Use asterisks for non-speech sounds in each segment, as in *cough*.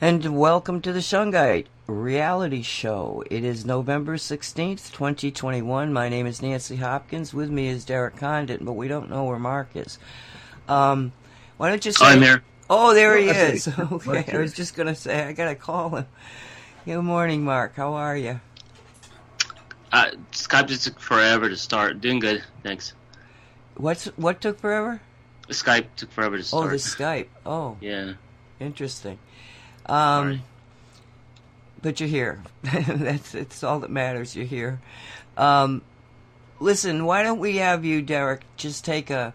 And welcome to the Shungite reality show. It is November 16th, 2021. My name is Nancy Hopkins. With me is Derek Condit, but we don't know where Mark is. Um, why don't you say. I'm here. Oh, there he is. *laughs* Okay, I was just going to say, I got to call him. Good morning, Mark. How are you? Uh, Skype just took forever to start. Doing good, thanks. What's What took forever? Skype took forever to start. Oh, the Skype. Oh. *laughs* Yeah. Interesting. Um, but you're here. *laughs* that's that's all that matters. You're here. Um, listen, why don't we have you, Derek, just take a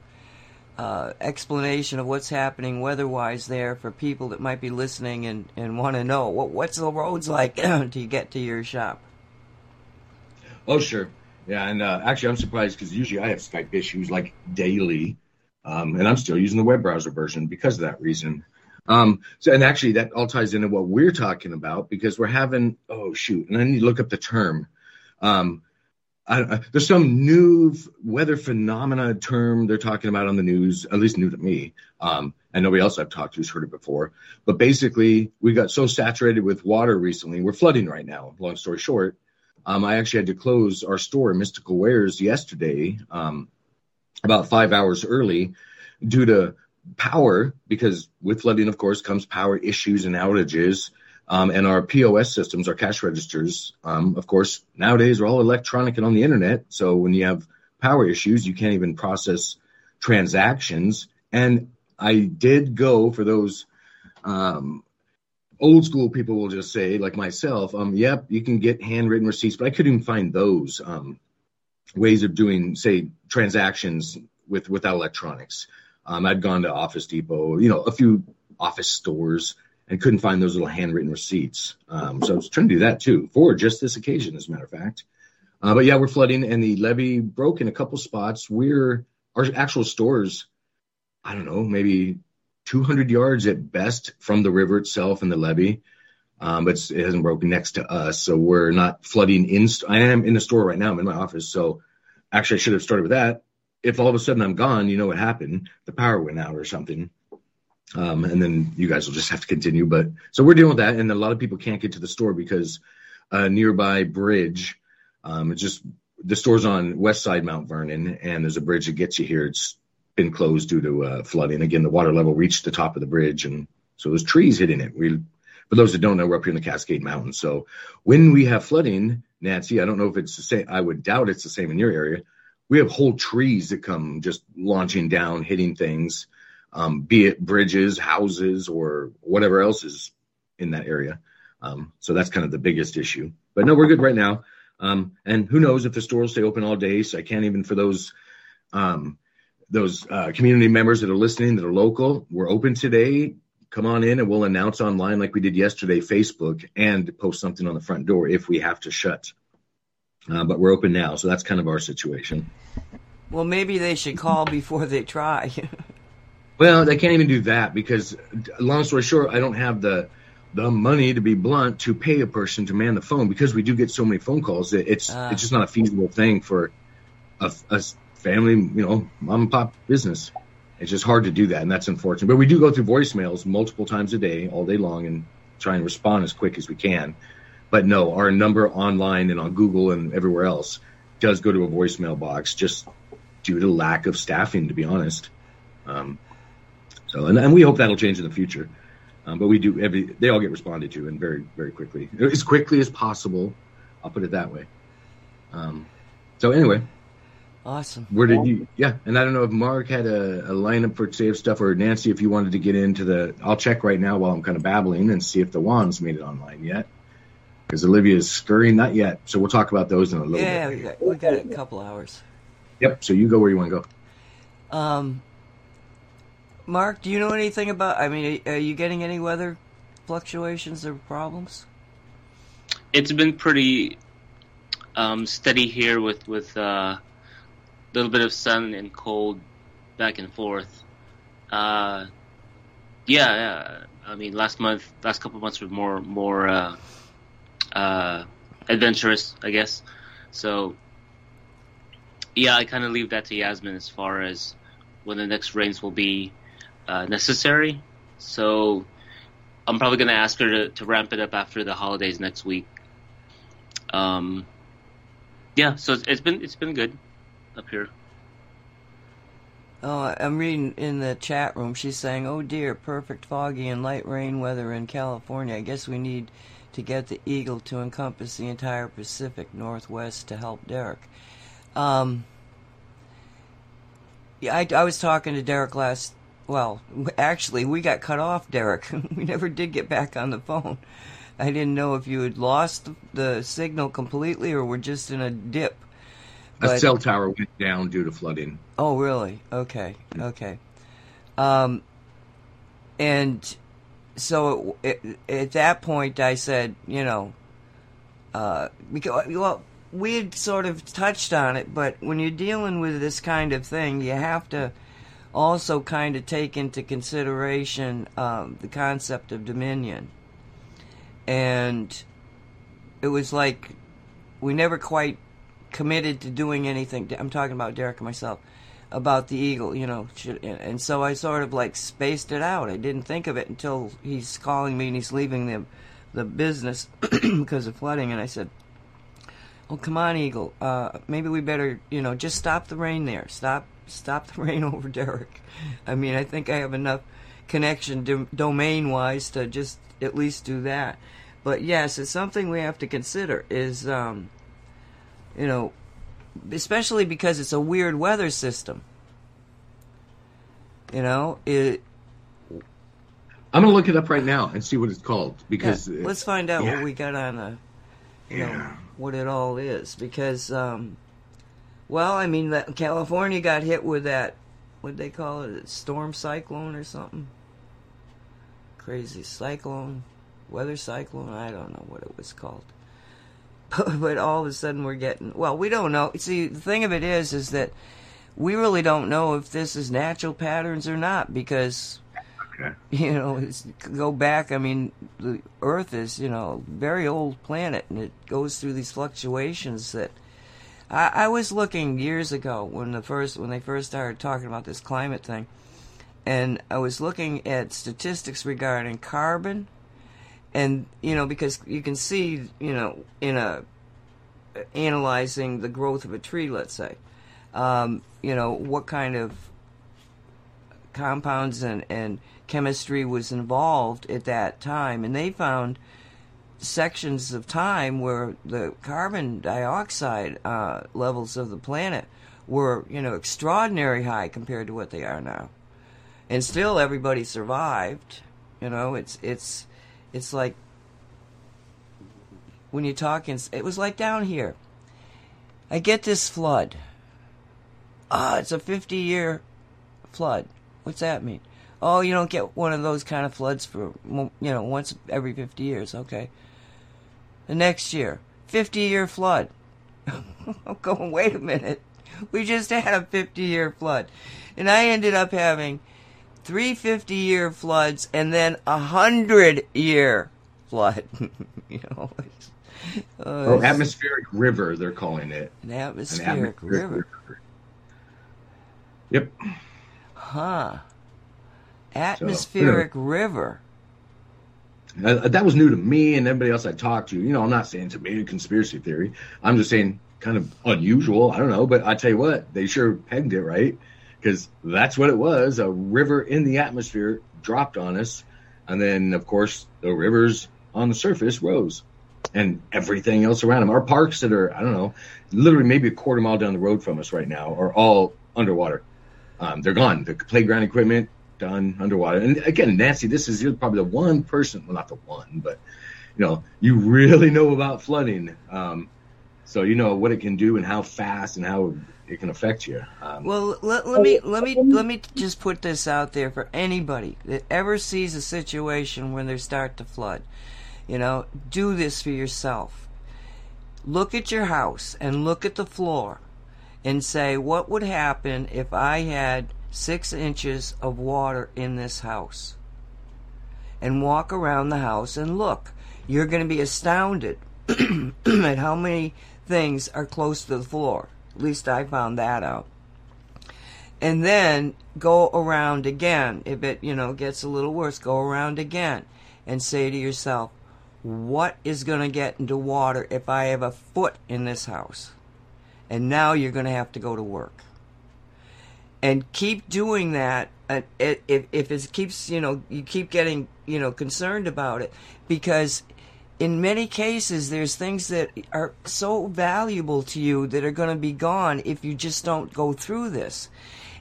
uh, explanation of what's happening weather-wise there for people that might be listening and, and want to know what what's the roads like *clears throat* to get to your shop. Oh, sure. Yeah, and uh, actually, I'm surprised because usually I have Skype issues like daily, um, and I'm still using the web browser version because of that reason. Um, so, and actually, that all ties into what we're talking about because we're having, oh, shoot, and I need to look up the term. Um, I, there's some new weather phenomena term they're talking about on the news, at least new to me. Um, and nobody else I've talked to has heard it before. But basically, we got so saturated with water recently. We're flooding right now. Long story short, um, I actually had to close our store, Mystical Wares, yesterday, um, about five hours early, due to power, because with flooding, of course, comes power issues and outages. Um, and our POS systems, our cash registers, um, of course, nowadays are all electronic and on the internet. So when you have power issues, you can't even process transactions. And I did go for those um, old school people will just say, like myself, um, yep, you can get handwritten receipts, but I couldn't even find those um, ways of doing, say, transactions with without electronics. Um, I'd gone to Office Depot, you know, a few office stores, and couldn't find those little handwritten receipts. Um, so I was trying to do that too for just this occasion, as a matter of fact. Uh, but yeah, we're flooding, and the levee broke in a couple spots. We're our actual stores, I don't know, maybe 200 yards at best from the river itself and the levee. Um, but it hasn't broken next to us, so we're not flooding in. St- I am in the store right now. I'm in my office, so actually I should have started with that if all of a sudden I'm gone, you know what happened? The power went out or something. Um, and then you guys will just have to continue. But so we're dealing with that, and a lot of people can't get to the store because a nearby bridge, um, it's just the store's on west side Mount Vernon, and there's a bridge that gets you here. It's been closed due to uh, flooding. Again, the water level reached the top of the bridge, and so there's trees hitting it. We, for those that don't know, we're up here in the Cascade Mountains. So when we have flooding, Nancy, I don't know if it's the same. I would doubt it's the same in your area we have whole trees that come just launching down, hitting things, um, be it bridges, houses, or whatever else is in that area. Um, so that's kind of the biggest issue. But no, we're good right now. Um, and who knows if the store will stay open all day? So I can't even for those um, those uh, community members that are listening that are local. We're open today. Come on in, and we'll announce online like we did yesterday, Facebook, and post something on the front door if we have to shut. Uh, but we're open now, so that's kind of our situation. Well, maybe they should call before they try. *laughs* well, they can't even do that because, long story short, I don't have the the money to be blunt to pay a person to man the phone because we do get so many phone calls that it's uh, it's just not a feasible thing for a, a family, you know, mom and pop business. It's just hard to do that, and that's unfortunate. But we do go through voicemails multiple times a day, all day long, and try and respond as quick as we can. But no, our number online and on Google and everywhere else does go to a voicemail box just due to lack of staffing, to be honest. Um, so, and, and we hope that'll change in the future. Um, but we do every, they all get responded to and very, very quickly, as quickly as possible. I'll put it that way. Um, so anyway, awesome. Where did you? Yeah, and I don't know if Mark had a, a lineup for save stuff or Nancy, if you wanted to get into the. I'll check right now while I'm kind of babbling and see if the wands made it online yet because Olivia is scurrying. Not yet. So we'll talk about those in a little yeah, bit. Yeah, we, we got a couple hours. Yep. So you go where you want to go. Um, Mark, do you know anything about? I mean, are you getting any weather fluctuations or problems? It's been pretty um, steady here with with a uh, little bit of sun and cold back and forth. Uh, yeah, yeah. I mean, last month, last couple months were more more uh, uh, adventurous, I guess. So, yeah, I kind of leave that to Yasmin as far as when the next rains will be uh, necessary. So, I'm probably going to ask her to, to ramp it up after the holidays next week. Um, yeah, so it's, it's been it's been good up here. Oh, I'm reading in the chat room. She's saying, "Oh dear, perfect foggy and light rain weather in California. I guess we need to get the Eagle to encompass the entire Pacific Northwest to help Derek." Um, yeah, I, I was talking to Derek last. Well, actually, we got cut off, Derek. *laughs* we never did get back on the phone. I didn't know if you had lost the signal completely or were just in a dip. But, a cell tower went down due to flooding. Oh, really? Okay, okay. Um, and so it, at that point, I said, you know, uh, because well, we had sort of touched on it, but when you're dealing with this kind of thing, you have to also kind of take into consideration um, the concept of dominion and it was like we never quite committed to doing anything. I'm talking about Derek and myself about the eagle, you know, and so I sort of like spaced it out. I didn't think of it until he's calling me and he's leaving the the business *clears throat* because of flooding, and I said, "Well, come on, eagle. Uh, maybe we better, you know, just stop the rain there. Stop, stop the *laughs* rain over Derek. I mean, I think I have enough connection do- domain wise to just at least do that." But yes, it's something we have to consider. Is um, you know, especially because it's a weird weather system. You know, it. I'm gonna look it up right now and see what it's called because yeah, let's find out yeah. what we got on the, you yeah. know, what it all is because, um, well, I mean, that California got hit with that, what they call it, storm cyclone or something. Crazy cyclone weather cyclone. I don't know what it was called. *laughs* but all of a sudden we're getting well. We don't know. See, the thing of it is, is that we really don't know if this is natural patterns or not because okay. *laughs* you know go back. I mean, the Earth is you know a very old planet and it goes through these fluctuations that. I, I was looking years ago when the first when they first started talking about this climate thing, and I was looking at statistics regarding carbon and you know because you can see you know in a analyzing the growth of a tree let's say um, you know what kind of compounds and, and chemistry was involved at that time. And they found sections of time where the carbon dioxide uh, levels of the planet were you know extraordinary high compared to what they are now. And still everybody survived you know it's it's it's like when you're talking, it was like down here. I get this flood. Ah, it's a 50 year flood. What's that mean? Oh, you don't get one of those kind of floods for, you know, once every 50 years. Okay. The next year, 50 year flood. *laughs* I'm going, wait a minute. We just had a 50 year flood. And I ended up having three 50 year floods and then a 100 year flood. *laughs* you know, uh, oh, atmospheric river, they're calling it. An atmospheric, an atmospheric river. river. Yep. Huh. Atmospheric so, river. Uh, that was new to me and everybody else I talked to. You know, I'm not saying it's a major conspiracy theory. I'm just saying kind of unusual. I don't know, but I tell you what, they sure pegged it right because that's what it was. A river in the atmosphere dropped on us, and then of course the rivers on the surface rose and everything else around them. Our parks that are, I don't know, literally maybe a quarter mile down the road from us right now are all underwater. Um, they're gone. The playground equipment done underwater. And again, Nancy, this is you're probably the one person, well, not the one, but you know, you really know about flooding. Um, so you know what it can do and how fast and how it can affect you. Um, well, let, let me let me let me just put this out there for anybody that ever sees a situation when they start to flood. You know, do this for yourself. Look at your house and look at the floor and say, what would happen if I had six inches of water in this house? And walk around the house and look. You're going to be astounded *clears throat* at how many things are close to the floor. At least I found that out. And then go around again. If it, you know, gets a little worse, go around again and say to yourself, what is going to get into water if I have a foot in this house? And now you're going to have to go to work. And keep doing that. And if, if it keeps, you know, you keep getting, you know, concerned about it because in many cases, there's things that are so valuable to you that are going to be gone if you just don't go through this.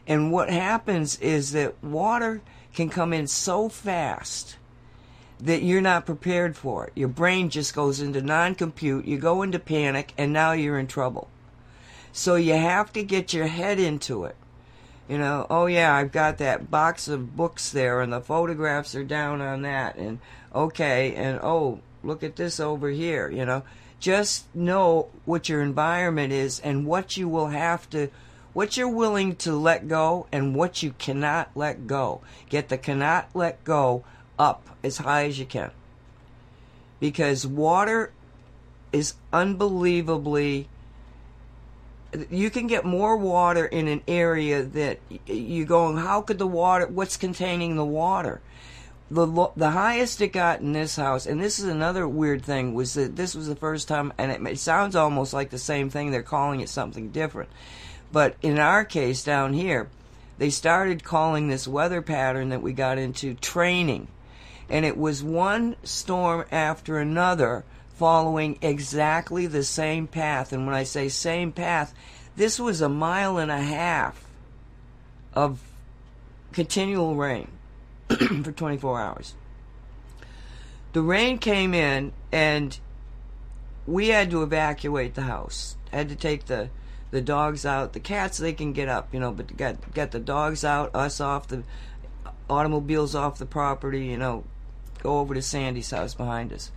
And what happens is that water can come in so fast that you're not prepared for it. Your brain just goes into non compute, you go into panic, and now you're in trouble. So you have to get your head into it. You know, oh yeah, I've got that box of books there, and the photographs are down on that, and okay, and oh, look at this over here, you know. Just know what your environment is and what you will have to, what you're willing to let go and what you cannot let go. Get the cannot let go up as high as you can. Because water is unbelievably you can get more water in an area that you're going how could the water what's containing the water the the highest it got in this house, and this is another weird thing, was that this was the first time, and it, it, sounds almost like the same thing. They're calling it something different, but in our case down here, they started calling this weather pattern that we got into training, and it was one storm after another, following exactly the same path. And when I say same path, this was a mile and a half of continual rain *clears throat* for 24 hours. The rain came in and we had to evacuate the house. Had to take the the dogs out. The cats they can get up, you know, but got get the dogs out, us off the automobiles off the property, you know, go over to Sandy's house behind us.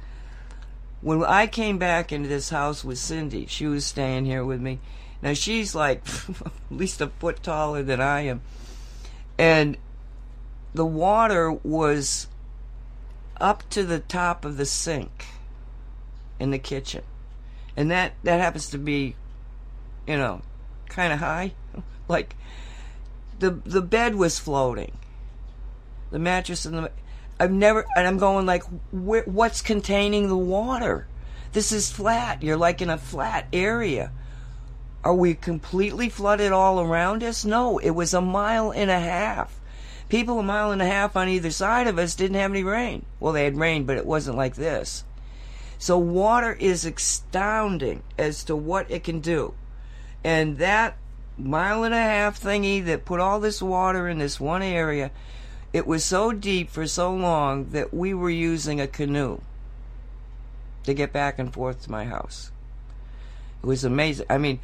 When I came back into this house with Cindy, she was staying here with me. Now she's like *laughs* at least a foot taller than I am. And the water was up to the top of the sink in the kitchen. And that, that happens to be, you know, kind of high. *laughs* like, the, the bed was floating. The mattress and the, I've never, and I'm going like, what's containing the water? This is flat. You're like in a flat area. Are we completely flooded all around us? No, it was a mile and a half people a mile and a half on either side of us didn't have any rain. Well, they had rain, but it wasn't like this. So water is astounding as to what it can do. And that mile and a half thingy that put all this water in this one area, it was so deep for so long that we were using a canoe to get back and forth to my house. It was amazing. I mean,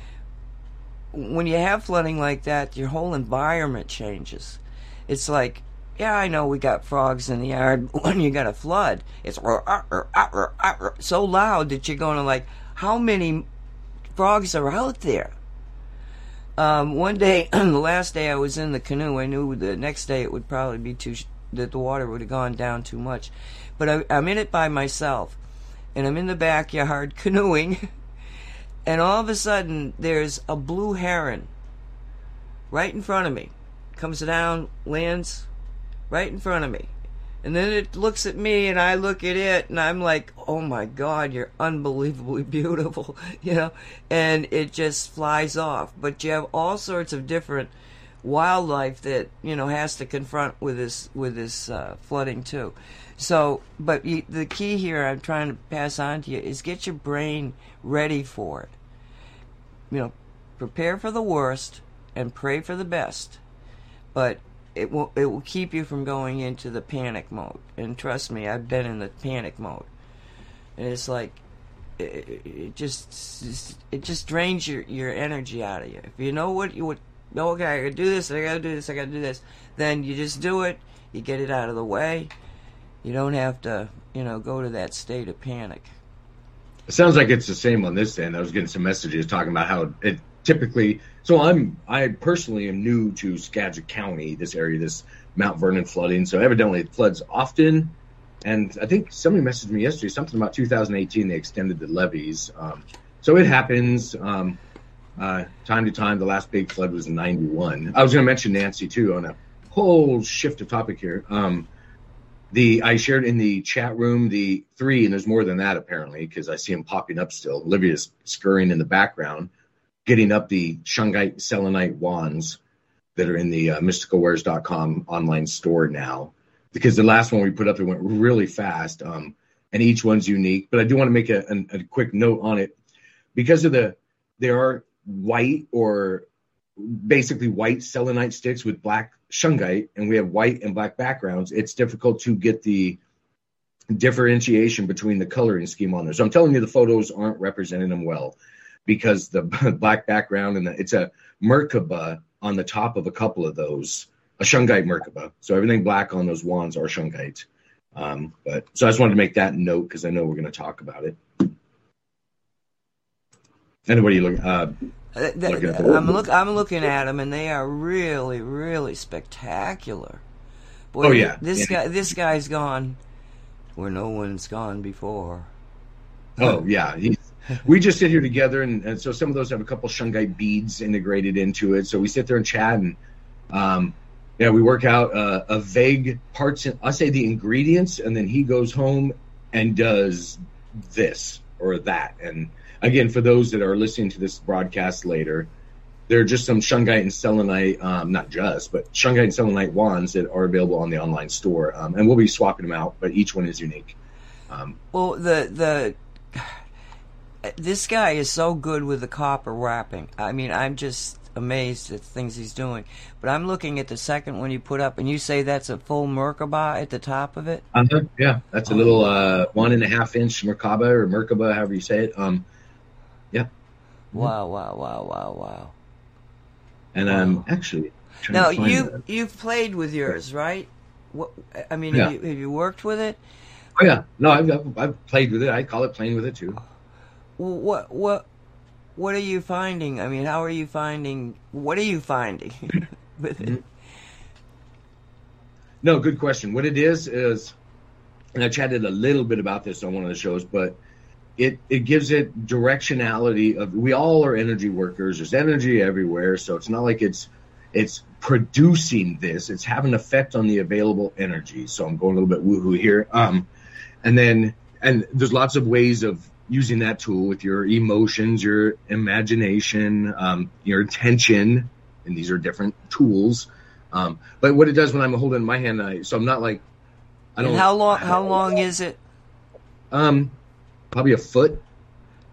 when you have flooding like that, your whole environment changes. It's like, yeah, I know we got frogs in the yard. but When you got a flood, it's so loud that you're going to like, how many frogs are out there? Um, one day, *clears throat* the last day I was in the canoe, I knew the next day it would probably be too, that the water would have gone down too much. But I, I'm in it by myself, and I'm in the backyard *laughs* canoeing, and all of a sudden there's a blue heron right in front of me comes down, lands right in front of me. And then it looks at me and I look at it and I'm like, oh my God, you're unbelievably *laughs* beautiful, *laughs* you know? And it just flies off. But you have all sorts of different wildlife that, you know, has to confront with this, with this uh, flooding too. So, but you, the key here I'm trying to pass on to you is get your brain ready for it. You know, prepare for the worst and pray for the best but it will it will keep you from going into the panic mode. And trust me, I've been in the panic mode. And it's like it, it just it just drains your your energy out of you. If you know what you would okay, I gotta do this, I gotta do this, I gotta do this, then you just do it. You get it out of the way. You don't have to, you know, go to that state of panic. It sounds like it's the same on this end. I was getting some messages talking about how it typically so i'm i personally am new to skagit county this area this mount vernon flooding. So evidently it floods often. And i think somebody messaged me yesterday something about 2018 they extended the levees. Um, so it happens. Um, uh, time to time the last big flood was in 91 i was going to mention nancy too on a whole shift of topic here. Um, the I shared in the chat room the three, and there's more than that apparently because I see them popping up still. Olivia's scurrying in the background, getting up the shungite selenite wands that are in the uh, mysticalwares.com online store now. Because the last one we put up, it went really fast, um, and each one's unique. But I do want to make a, a, a quick note on it because of the there are white or basically white selenite sticks with black shungite, and we have white and black backgrounds, it's difficult to get the differentiation between the coloring scheme on there. So I'm telling you, the photos aren't representing them well because the *laughs* black background and the, it's a Merkaba on the top of a couple of those, a shungite Merkaba. So everything black on those wands are shungite. Um, but so I just wanted to make that note because I know we're going to talk about it. Anybody look? Uh, uh, I'm look. I'm looking at them, and they are really, really spectacular. Boy, oh yeah, this yeah. guy. This guy's gone where no one's gone before. Oh yeah, He's, *laughs* we just sit here together, and, and, so some of those have a couple shungite beads integrated into it. So we sit there and chat, and um, yeah, we work out uh, a vague parts. In, I say the ingredients, and then he goes home and does this or that, and again, for those that are listening to this broadcast later, there are just some shungite and selenite, um, not just, but shungite and selenite wands that are available on the online store, um, and we'll be swapping them out, but each one is unique. Um, well, the the this guy is so good with the copper wrapping. I mean, I'm just amazed at the things he's doing. But I'm looking at the second one you put up, and you say that's a full Merkaba at the top of it. Uh-huh, yeah, that's a little uh, one and a half inch Merkaba or Merkaba, however you say it. Um, yeah. Mm-hmm. Wow! Wow! Wow! Wow! Wow! And I'm um, actually now you that. you've played with yours, right? What I mean, yeah. have, you, have you worked with it? Oh yeah, no, I've, I've, I've played with it. I call it playing with it too. What what what are you finding? I mean, how are you finding? What are you finding *laughs* with it? Mm-hmm. No, good question. What it is is, and I chatted a little bit about this on one of the shows, but it it gives it directionality of we all are energy workers. There's energy everywhere, so it's not like it's it's producing this. It's having an effect on the available energy. So I'm going a little bit woohoo here. Um, and then and there's lots of ways of using that tool with your emotions, your imagination, um, your intention, and these are different tools. Um, but what it does when I'm holding my hand, I, so I'm not like I don't. And how long? How long is it? Um, probably a foot.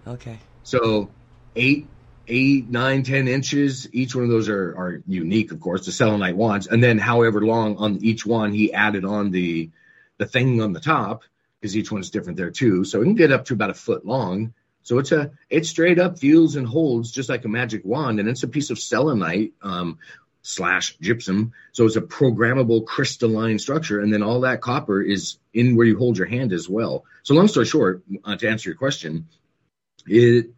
Okay. So eight, eight, nine, ten inches. Each one of those are, are unique, of course, the selenite wands. And then however long on each one, he added on the the thing on the top because each one's different there too. So it can get up to about a foot long. So it's a it straight up feels and holds just like a magic wand, and it's a piece of selenite um, slash gypsum. So it's a programmable crystalline structure, and then all that copper is in where you hold your hand as well. So long story short, uh, to answer your question, it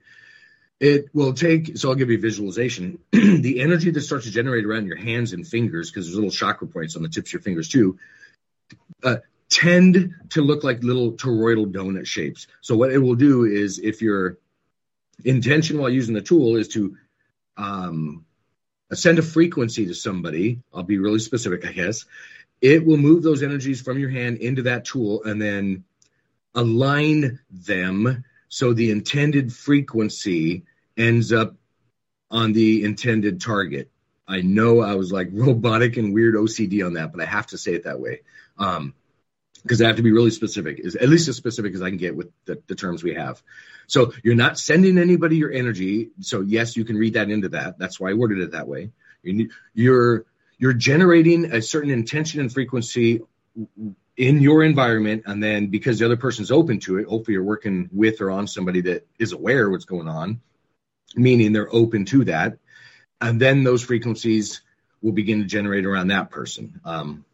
it will take. So I'll give you a visualization. *clears throat* the energy that starts to generate around your hands and fingers, because there's little chakra points on the tips of your fingers too. Uh, tend to look like little toroidal donut shapes. So what it will do is if your intention while using the tool is to um, send a frequency to somebody, I'll be really specific, I guess, it will move those energies from your hand into that tool and then align them so the intended frequency ends up on the intended target. I know I was like *laughs* robotic and weird OCD on that, but I have to say it that way. Um, because I have to be really specific, is at least as specific as I can get with the, the, terms we have. So you're not sending anybody your energy. So yes, you can read that into that. That's why I worded it that way. You're you're generating a certain intention and frequency in your environment, and then because the other person's open to it, hopefully you're working with or on somebody that is aware of what's going on, meaning they're open to that, and then those frequencies will begin to generate around that person. Um,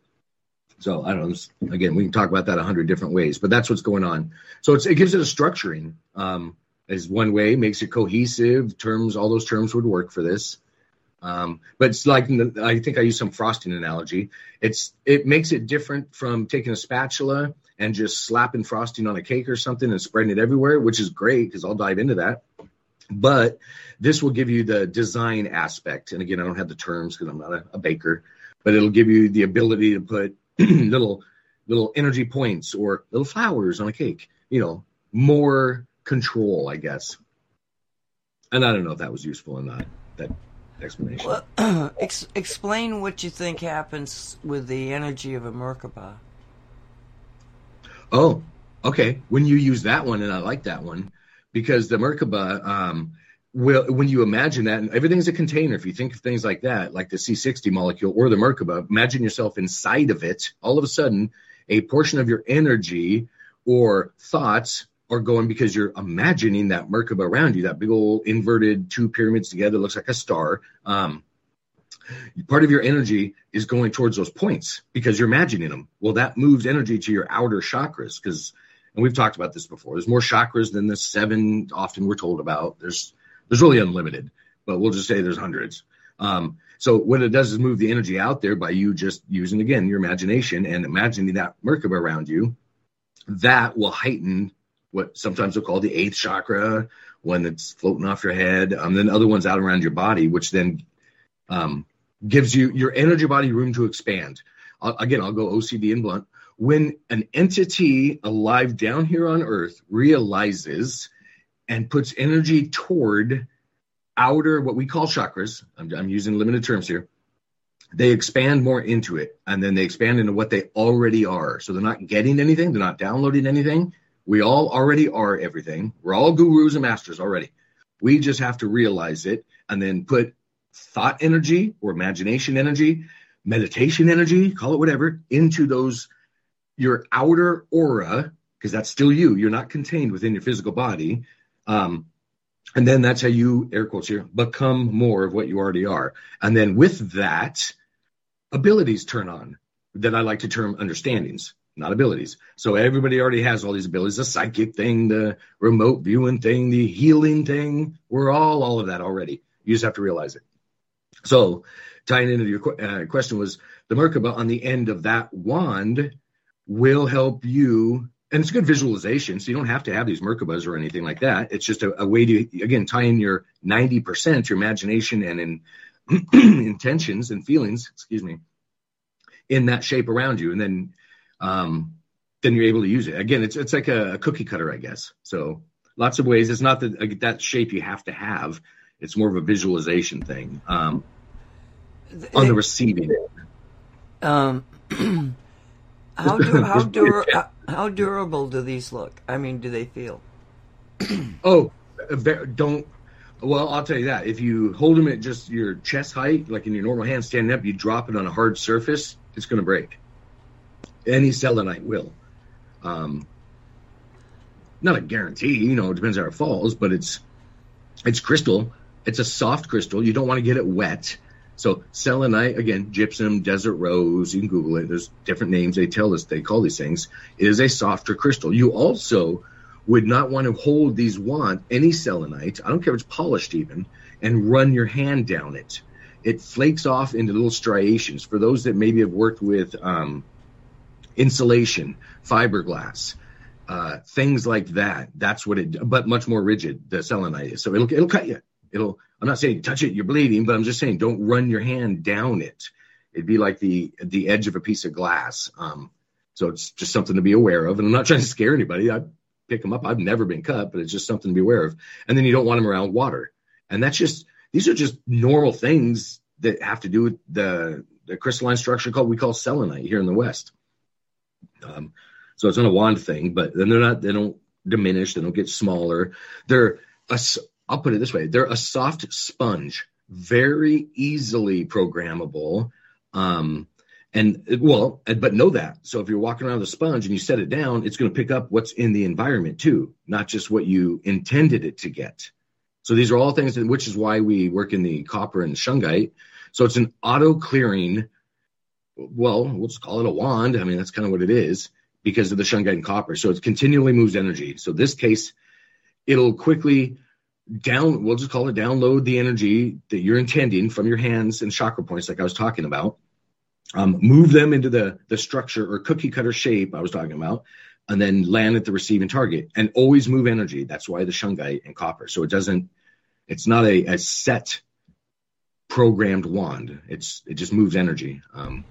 so I don't know. Again, we can talk about that a hundred different ways, but that's what's going on. So it gives it a structuring um, as one way, makes it cohesive. Terms, all those terms would work for this. Um, but it's like I think I use some frosting analogy. It's it makes it different from taking a spatula and just slapping frosting on a cake or something and spreading it everywhere, which is great because I'll dive into that. But this will give you the design aspect. And again, I don't have the terms because I'm not a, a baker, but it'll give you the ability to put *clears throat* little little energy points or little flowers on a cake. You know, more control, I guess. And I don't know if that was useful or not. That explanation. Well, *clears throat* ex- explain what you think happens with the energy of a Merkaba. Oh, okay. When you use that one, and I like that one because the Merkaba, um, will when you imagine that, and everything's a container. If you think of things like that, like the C60 molecule or the Merkaba, imagine yourself inside of it. All of a sudden, a portion of your energy or thoughts are going because you're imagining that Merkaba around you, that big old inverted two pyramids together, looks like a star. Um, part of your energy is going towards those points because you're imagining them. Well, that moves energy to your outer chakras because, and we've talked about this before. There's more chakras than the seven often we're told about. There's there's really unlimited, but we'll just say there's hundreds. Um, so what it does is move the energy out there by you just using again your imagination and imagining that Merkaba around you. That will heighten what sometimes we will call the eighth chakra, one that's floating off your head, um, then other ones out around your body, which then um, gives you your energy body room to expand. I'll, again, I'll go OCD and blunt. When an entity alive down here on Earth realizes and puts energy toward outer, what we call chakras, I'm, I'm using limited terms here, they expand more into it and then they expand into what they already are. So they're not getting anything, they're not downloading anything we all already are everything. We're all gurus and masters already. We just have to realize it and then put thought energy or imagination energy, meditation energy, call it whatever, into those your outer aura, because that's still you. You're not contained within your physical body. Um, and then that's how you, air quotes here, become more of what you already are. And then with that, abilities turn on that I like to term understandings not abilities. So everybody already has all these abilities, the psychic thing, the remote viewing thing, the healing thing. We're all all of that already. You just have to realize it. So tying into your uh, question was the Merkaba on the end of that wand will help you. And it's good visualization, so you don't have to have these Merkabas or anything like that. It's just a, a way to, again, tie in your 90%, your imagination and in *clears throat* intentions and feelings, excuse me, in that shape around you. And then um, then you're able to use it. Again, it's it's like a, cookie cutter, I guess. So lots of ways. It's not that that shape you have to have. It's more of a visualization thing um, on the receiving end. Um, *clears throat* how du- how, dur- *laughs* how durable do these look? I mean, do they feel? *clears throat* oh, don't. Well, I'll tell you that. If you hold them at just your chest height, like in your normal hand standing up, you drop it on a hard surface, it's going to break any selenite will. Um, not a guarantee, you know, it depends how it falls, but it's it's crystal. It's a soft crystal. You don't want to get it wet. So selenite, again, gypsum, desert rose, you can Google it. There's different names they tell us they call these things. It is a softer crystal. You also would not want to hold these wand, any selenite, I don't care if it's polished even, and run your hand down it. It flakes off into little striations. For those that maybe have worked with um, insulation, fiberglass, uh, things like that. That's what it, but much more rigid. The selenite is. So it'll it'll cut you. It'll. I'm not saying touch it, you're bleeding, but I'm just saying don't run your hand down it. It'd be like the the edge of a piece of glass. Um, so it's just something to be aware of. And I'm not trying to scare anybody. I pick them up. I've never been cut, but it's just something to be aware of. And then you don't want them around water. And that's just these are just normal things that have to do with the the crystalline structure called we call selenite here in the West. Um, so it's not a wand thing, but then they're not, they don't diminish, they don't get smaller. They're, a, I'll put it this way, they're a soft sponge, very easily programmable. Um, and well, but know that. So if you're walking around with a sponge and you set it down, it's going to pick up what's in the environment too, not just what you intended it to get. So these are all things, that, which is why we work in the copper and shungite. So it's an auto clearing well, we'll just call it a wand. I mean, that's kind of what it is because of the shungite and copper. So it continually moves energy. So this case, it'll quickly down, we'll just call it download the energy that you're intending from your hands and chakra points, like I was talking about. Um, move them into the the structure or cookie cutter shape I was talking about, and then land at the receiving target. And always move energy. That's why the shungite and copper. So it doesn't. It's not a, a set programmed wand. It's it just moves energy. Um,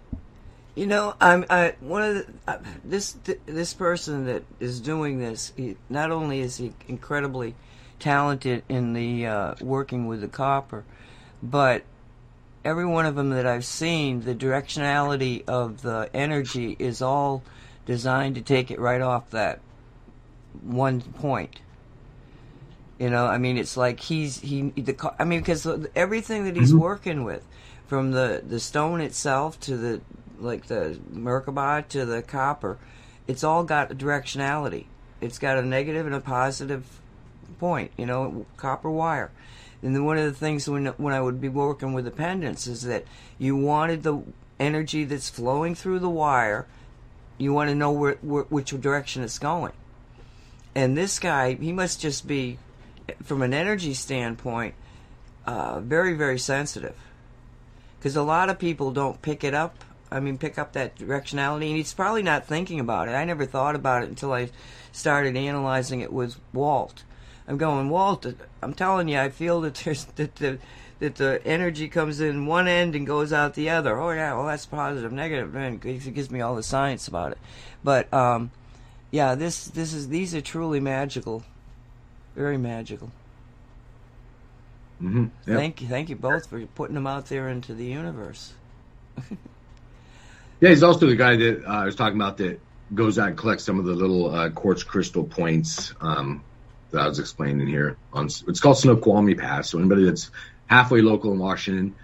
You know, I'm I, one of the, uh, this this person that is doing this. He, not only is he incredibly talented in the uh, working with the copper, but every one of them that I've seen, the directionality of the energy is all designed to take it right off that one point. You know, I mean, it's like he's he. The I mean, because everything that he's mm-hmm. working with, from the the stone itself to the like the Merkabah to the copper, it's all got a directionality. It's got a negative and a positive point. You know, copper wire. And then one of the things when when I would be working with the pendants is that you wanted the energy that's flowing through the wire. You want to know where, where which direction it's going. And this guy, he must just be, from an energy standpoint, uh, very very sensitive. Because a lot of people don't pick it up I mean, pick up that directionality. And he's probably not thinking about it. I never thought about it until I started analyzing it with Walt. I'm going, Walt. I'm telling you, I feel that there's *laughs* that the that the energy comes in one end and goes out the other. Oh yeah, well that's positive, negative. Man, it gives me all the science about it. But um, yeah, this this is these are truly magical, very magical. Mm-hmm. Yep. Thank you, thank you both for putting them out there into the universe. *laughs* Yeah, he's also the guy that uh, I was talking about that goes out and collects some of the little uh, quartz crystal points um, that I was explaining here. On it's called Snoqualmie Pass. So anybody that's halfway local in Washington,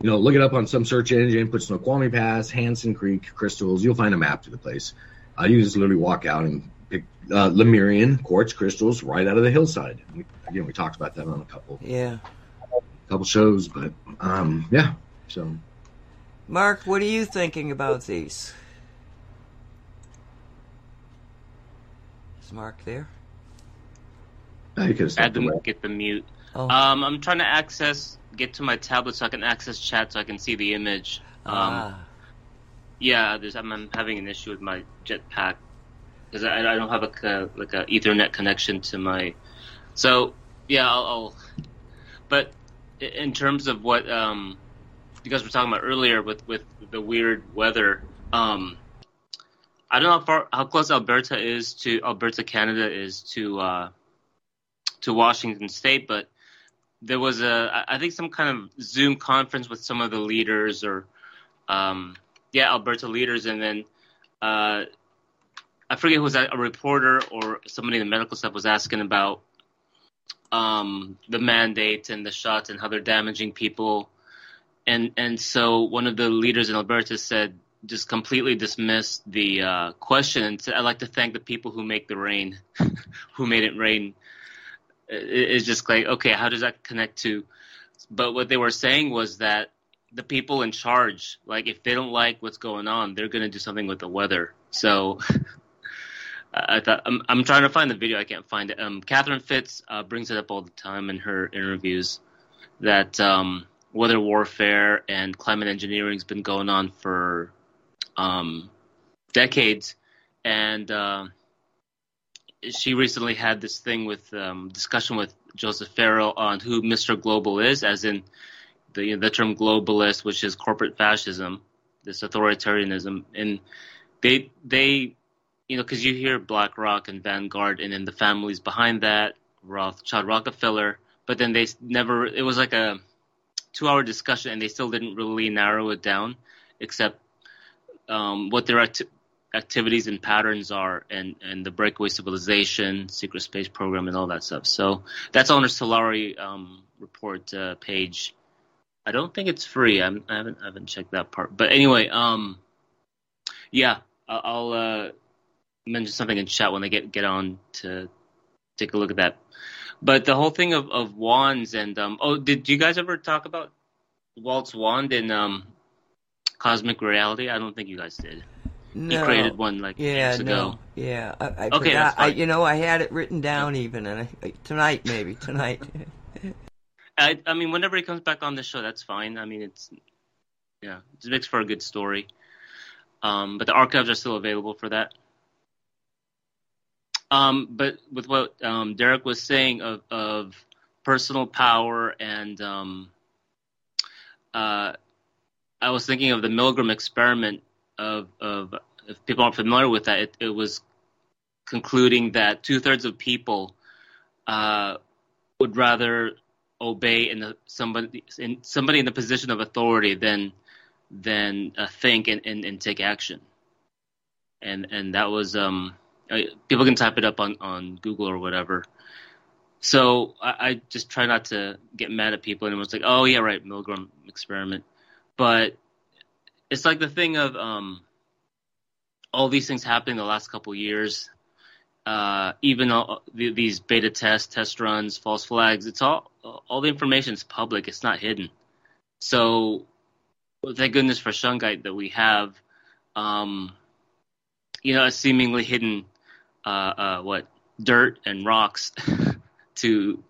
you know, look it up on some search engine, put Snoqualmie Pass, Hansen Creek crystals. You'll find a map to the place. Uh, you just literally walk out and pick uh, Lemurian quartz crystals right out of the hillside. We, again, we talked about that on a couple, yeah, couple shows, but um, yeah, so. Mark, what are you thinking about these? Is Mark there? I had to get the mute. Oh. Um, I'm trying to access, get to my tablet so I can access chat so I can see the image. Um, ah. Yeah, I'm, I'm, having an issue with my jetpack because I, I, don't have a like a Ethernet connection to my. So yeah, I'll. I'll but in terms of what um, you guys were talking about earlier with with the weird weather. Um, I don't know how far how close Alberta is to Alberta, Canada is to uh, to Washington State, but there was a I think some kind of Zoom conference with some of the leaders or um, yeah Alberta leaders, and then uh, I forget who was that, a reporter or somebody in the medical stuff was asking about um, the mandates and the shots and how they're damaging people and and so one of the leaders in Alberta said just completely dismissed the uh, question and said, "I'd like to thank the people who make the rain, *laughs* who made it rain." It's just like okay, how does that connect to? But what they were saying was that the people in charge, like if they don't like what's going on, they're going to do something with the weather. So. *laughs* I thought I'm, I'm trying to find the video. I can't find it. Um, Catherine Fitts uh, brings it up all the time in her interviews that um, weather warfare and climate engineering has been going on for um, decades, and uh, she recently had this thing with um, discussion with Joseph Farrell on who Mr. Global is, as in the the term globalist, which is corporate fascism, this authoritarianism, and they they you know because you hear BlackRock and Vanguard, and then the families behind that, Rothschild, Rockefeller, but then they never. It was like a two hour discussion and they still didn't really narrow it down, except um, what their acti- activities and patterns are, and and the breakaway civilization, secret space program, and all that stuff. So that's on our Solari um, report uh, page. I don't think it's free. I'm, I haven't I haven't checked that part. But anyway, um, yeah, I'll uh, mention something in chat when they get get on to take a look at that. But the whole thing of, of wands and um, oh, did you guys ever talk about Walt's wand in um, Cosmic Reality? I don't think you guys did. No. He created one like yeah, years ago. No. Yeah, I, I okay, forgot. I, you know, I had it written down even, and I, tonight maybe tonight. *laughs* I, I mean, whenever he comes back on the show, that's fine. I mean, it's yeah, it makes for a good story. Um, but the archives are still available for that. Um, but with what um, Derek was saying of, of personal power and um, uh, I was thinking of the Milgram experiment of of if people aren't familiar with that, it, it was concluding that two thirds of people uh, would rather obey in the, somebody in somebody in the position of authority than than uh, think and, and, and take action. And and that was um, people can type it up on, on Google or whatever. So I, I just try not to get mad at people and it was like, oh yeah, right, Milgram experiment. But it's like the thing of um, all these things happening the last couple years. Uh, even all, these beta tests, test runs, false flags, it's all all the information is public. It's not hidden. So thank goodness for Shungite that we have, um, you know, a seemingly hidden uh, uh, what dirt and rocks *laughs* to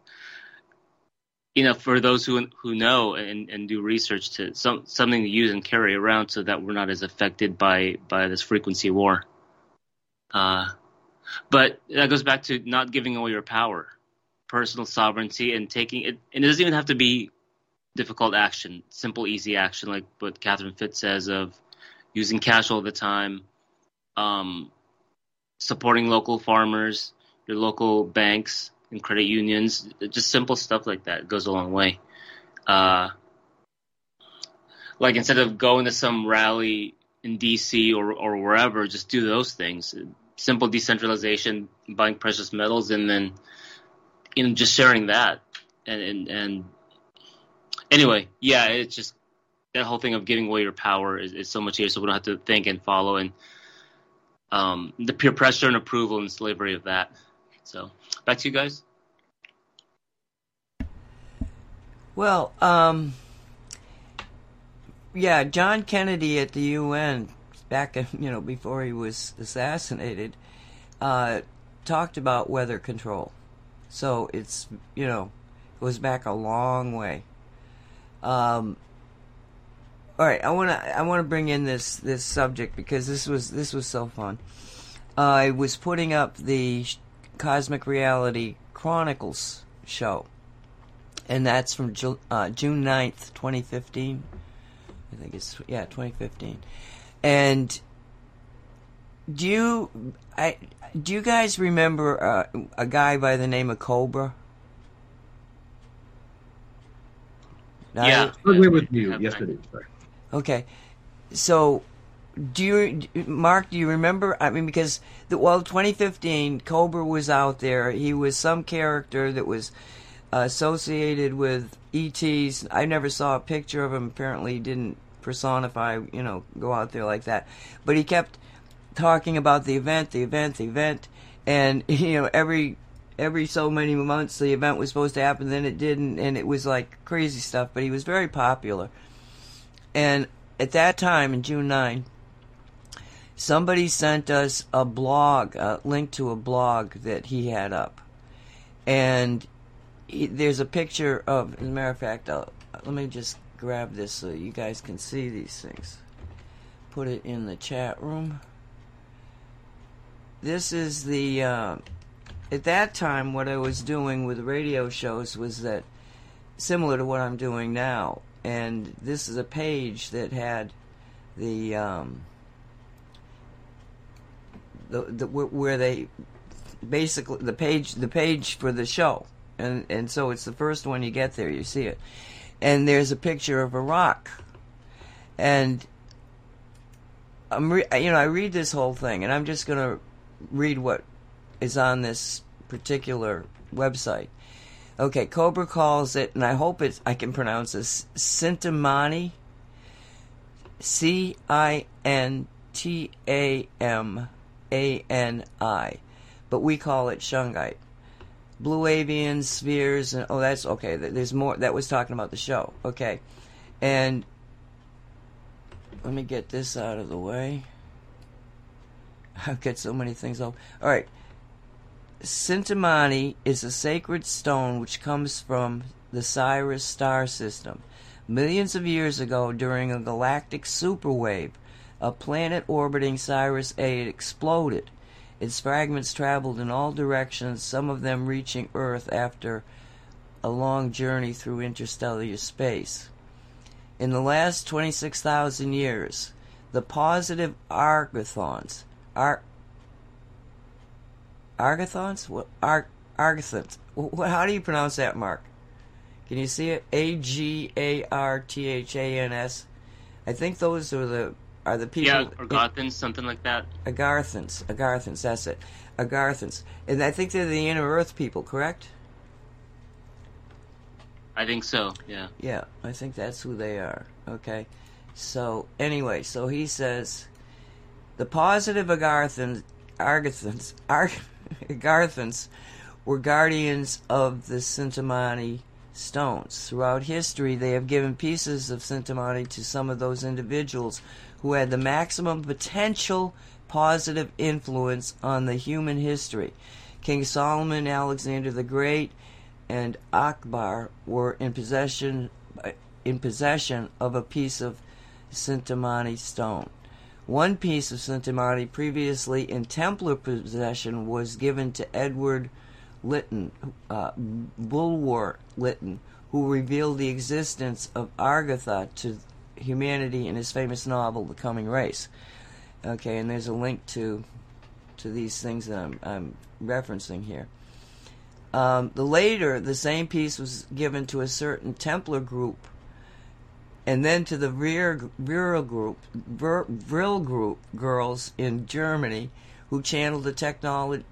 you know for those who who know and, and do research to some something to use and carry around so that we're not as affected by by this frequency war. Uh, but that goes back to not giving away your power, personal sovereignty, and taking it. And it doesn't even have to be difficult action, simple, easy action, like what Catherine Fitts says of using cash all the time, um, supporting local farmers, your local banks and credit unions, just simple stuff like that goes a long way. Uh, like instead of going to some rally in DC or, or wherever, just do those things. Simple decentralization, buying precious metals, and then you know just sharing that. And and, and anyway, yeah, it's just that whole thing of giving away your power is, is so much here, so we don't have to think and follow and um, the peer pressure and approval and slavery of that. So back to you guys. Well, um, yeah, John Kennedy at the UN back, you know, before he was assassinated, uh, talked about weather control. So it's, you know, goes back a long way. Um, all right, I want to I want to bring in this this subject because this was this was so fun. Uh, I was putting up the Cosmic Reality Chronicles show, and that's from Ju- uh, June 9th, 2015. I think it's yeah, 2015. And do you I do you guys remember uh, a guy by the name of Cobra? yeah, I agree with you. Yes, it is. Okay, so do you, Mark? Do you remember? I mean, because the well, 2015, Cobra was out there. He was some character that was associated with ETs. I never saw a picture of him. Apparently, he didn't personify, you know, go out there like that. But he kept talking about the event, the event, the event, and *laughs* you know, every every so many months the event was supposed to happen, then it didn't, and it was like crazy stuff. But he was very popular. And at that time, in June 9, somebody sent us a blog, a link to a blog that he had up. And he, there's a picture of, as a matter of fact, uh, let me just grab this so you guys can see these things. Put it in the chat room. This is the, uh, at that time, what I was doing with radio shows was that similar to what I'm doing now and this is a page that had the um, the, the where they basically the page the page for the show. And and so it's the first one you get there you see it. And there's a picture of a rock. And I'm re- you know I read this whole thing and I'm just going to read what is on this particular website. Okay, Cobra calls it, and I hope it's I can pronounce this Cintamani. C I N T A M A N I, but we call it shungite. Blue avians, spheres, and oh, that's okay. There's more. That was talking about the show. Okay, and let me get this out of the way. *laughs* I've got so many things. All right. Cintamani is a sacred stone which comes from the Sirius star system. Millions of years ago, during a galactic superwave, a planet orbiting Sirius A exploded. Its fragments traveled in all directions, some of them reaching Earth after a long journey through interstellar space. In the last 26,000 years, the positive argathons. Ar- argathons? What? Ar- argathons. How do you pronounce that, Mark? Can you see it? A G A R T H A N S. I think those are the are the people. Yeah, or Gothans, something like that. Agarthans. Agarthans, that's it. Agarthans. And I think they're the inner earth people, correct? I think so. Yeah. Yeah, I think that's who they are. Okay. So anyway, so he says the positive Agarthans, Argathans, Ar- *laughs* Agarthans were guardians of the Cintamani stones. Throughout history, they have given pieces of Cintamani to some of those individuals who had the maximum potential positive influence on the human history. King Solomon, Alexander the Great, and Akbar were in possession in possession of a piece of Cintamani stone. One piece of Cintamani previously in Templar possession was given to Edward Lytton, uh, Bulwer Lytton, who revealed the existence of Argatha to humanity in his famous novel, The Coming Race. Okay, and there's a link to to these things that I'm, I'm referencing here. Um, the later, the same piece was given to a certain Templar group, and then to the Vril, Vril group, Vril group girls in Germany, who channeled the technology,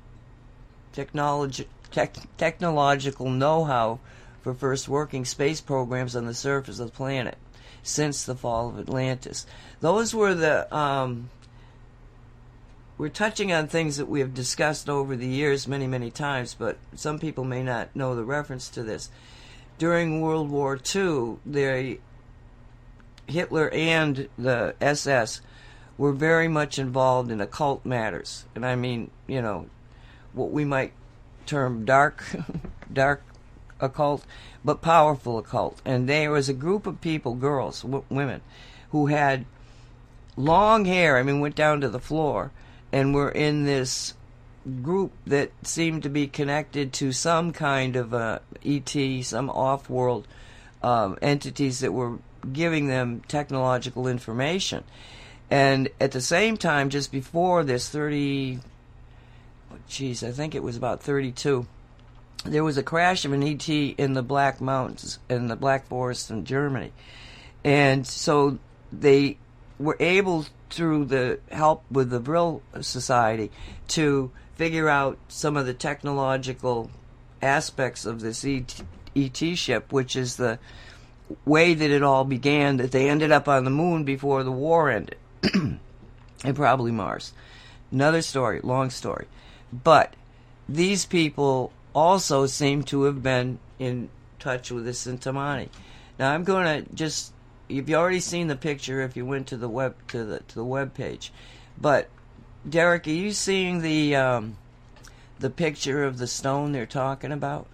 tech, technological know-how for first working space programs on the surface of the planet since the fall of Atlantis. Those were the um, we're touching on things that we have discussed over the years many, many times, but some people may not know the reference to this. During World War II, the Hitler and the SS were very much involved in occult matters, and I mean, you know, what we might term dark, *laughs* dark occult, but powerful occult. And there was a group of people, girls, w- women, who had long hair. I mean, went down to the floor, and were in this group that seemed to be connected to some kind of uh, ET, some off-world um, entities that were giving them technological information. And at the same time, just before this, 30, geez, I think it was about 32, there was a crash of an ET in the Black Mountains, in the Black Forest in Germany. And so they were able through the help with the Vril Society to figure out some of the technological aspects of this ET, ET ship, which is the way that it all began, that they ended up on the moon before the war ended. *clears throat* and probably Mars. Another story, long story. But these people also seem to have been in touch with the Cintamani. Now I'm going to just you've already seen the picture if you went to the web to the to the web page. But Derek, are you seeing the um, the picture of the stone they're talking about?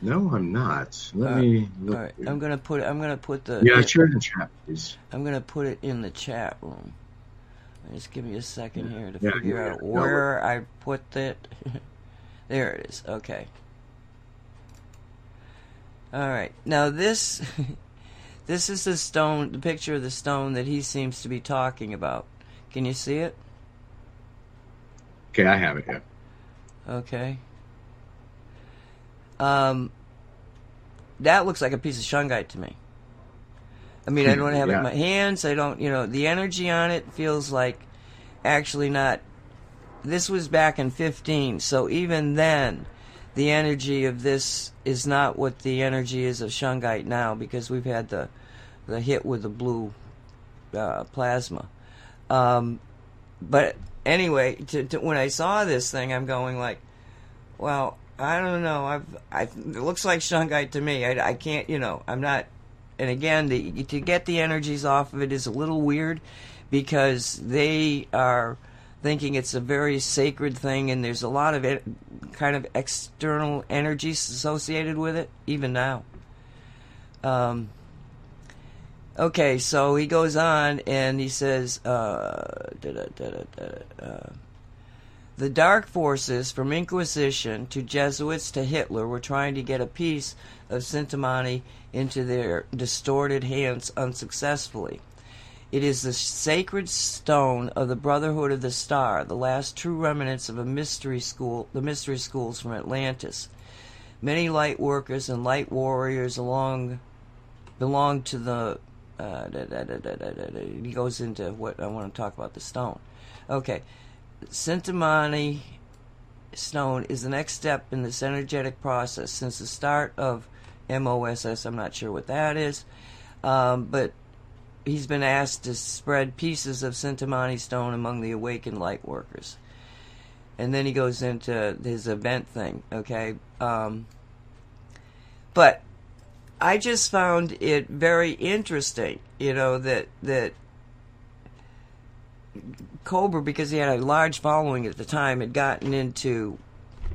No, I'm not. Let Uh, me. All right, I'm gonna put I'm gonna put the yeah, share in the chat, please. I'm gonna put it in the chat room. Just give me a second here to Yeah, figure yeah, out yeah. where I put it. *laughs* there it is. Okay. All right. Now this *laughs* this is the stone, the picture of the stone that he seems to be talking about. Can you see it? Okay, I have it. Yeah. Okay. Um, that looks like a piece of shungite to me. I mean, I don't *laughs* want to have it in my hands. I don't, you know, the energy on it feels like actually not. This was back in 15, so even then, the energy of this is not what the energy is of shungite now because we've had the the hit with the blue uh, plasma. Um, but anyway, to, to, when I saw this thing, I'm going like, well, I don't know. I've, I, it looks like shungite to me. I, I can't, you know, I'm not. And again, the, to get the energies off of it is a little weird because they are thinking it's a very sacred thing, and there's a lot of it, kind of external energies associated with it, even now. Um, okay, so he goes on and he says, uh, da-da-da-da-da, uh, the dark forces, from Inquisition to Jesuits to Hitler, were trying to get a piece of Cintamani into their distorted hands unsuccessfully. It is the sacred stone of the Brotherhood of the Star, the last true remnants of a mystery school, the mystery schools from Atlantis. Many light workers and light warriors along belong to the. Uh, da, da, da, he goes into what I want to talk about the stone. Okay, Cintamani stone is the next step in this energetic process since the start of MOSS. I'm not sure what that is, um, but he's been asked to spread pieces of Cintamani stone among the awakened light workers. And then he goes into his event thing, okay? Um, but I just found it very interesting, you know, that that Cobra, because he had a large following at the time, had gotten into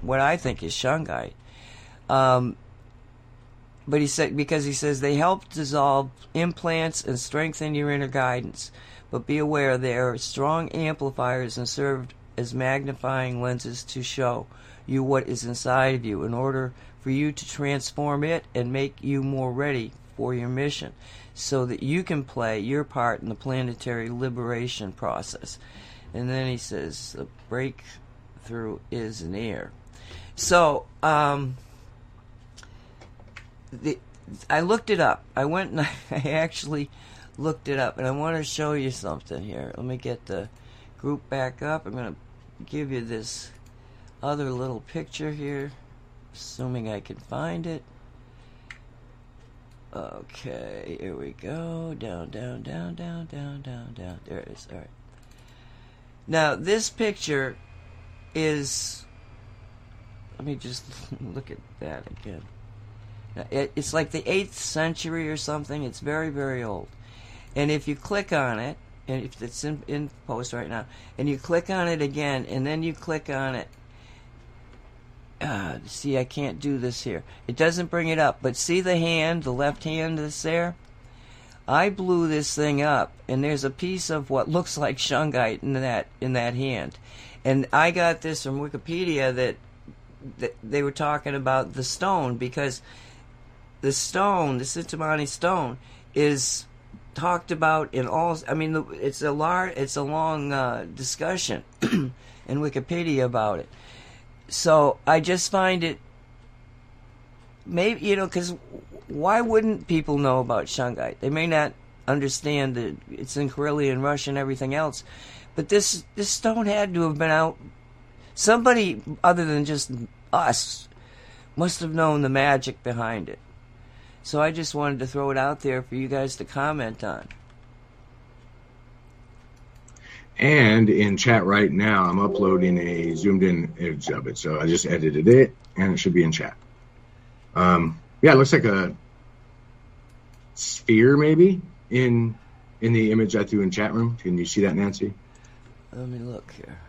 what I think is Shungite. Um, but he said because he says they help dissolve implants and strengthen your inner guidance. But be aware they are strong amplifiers and serve as magnifying lenses to show you what is inside of you in order for you to transform it and make you more ready for your mission so that you can play your part in the planetary liberation process. And then he says the breakthrough is near. So, um, the, I looked it up. I went and *laughs* I actually looked it up, and I want to show you something here. Let me get the group back up. I'm going to give you this other little picture here, assuming I can find it. Okay, here we go. Down, down, down, down, down, down, down. There it is. All right. Now, this picture is. Let me just *laughs* look at that again. It's like the 8th century or something. It's very, very old. And if you click on it, and if it's in, in post right now, and you click on it again, and then you click on it, uh, see, I can't do this here. It doesn't bring it up, but see the hand, the left hand that's there? I blew this thing up, and there's a piece of what looks like shungite in that in that hand, and I got this from Wikipedia that, that they were talking about the stone because the stone, the Cintamani stone, is talked about in all. I mean, it's a large, it's a long uh, discussion *clears throat* in Wikipedia about it. So I just find it maybe you know because why wouldn't people know about shungite? They may not understand that it's in Karelia, Russia, and everything else, but this this stone had to have been out. Somebody other than just us must have known the magic behind it. So I just wanted to throw it out there for you guys to comment on. And in chat right now, I'm uploading a zoomed in image of it. So I just edited it and it should be in chat. Um, yeah, it looks like a sphere maybe in in the image I threw in chat room. Can you see that, Nancy? Let me look here.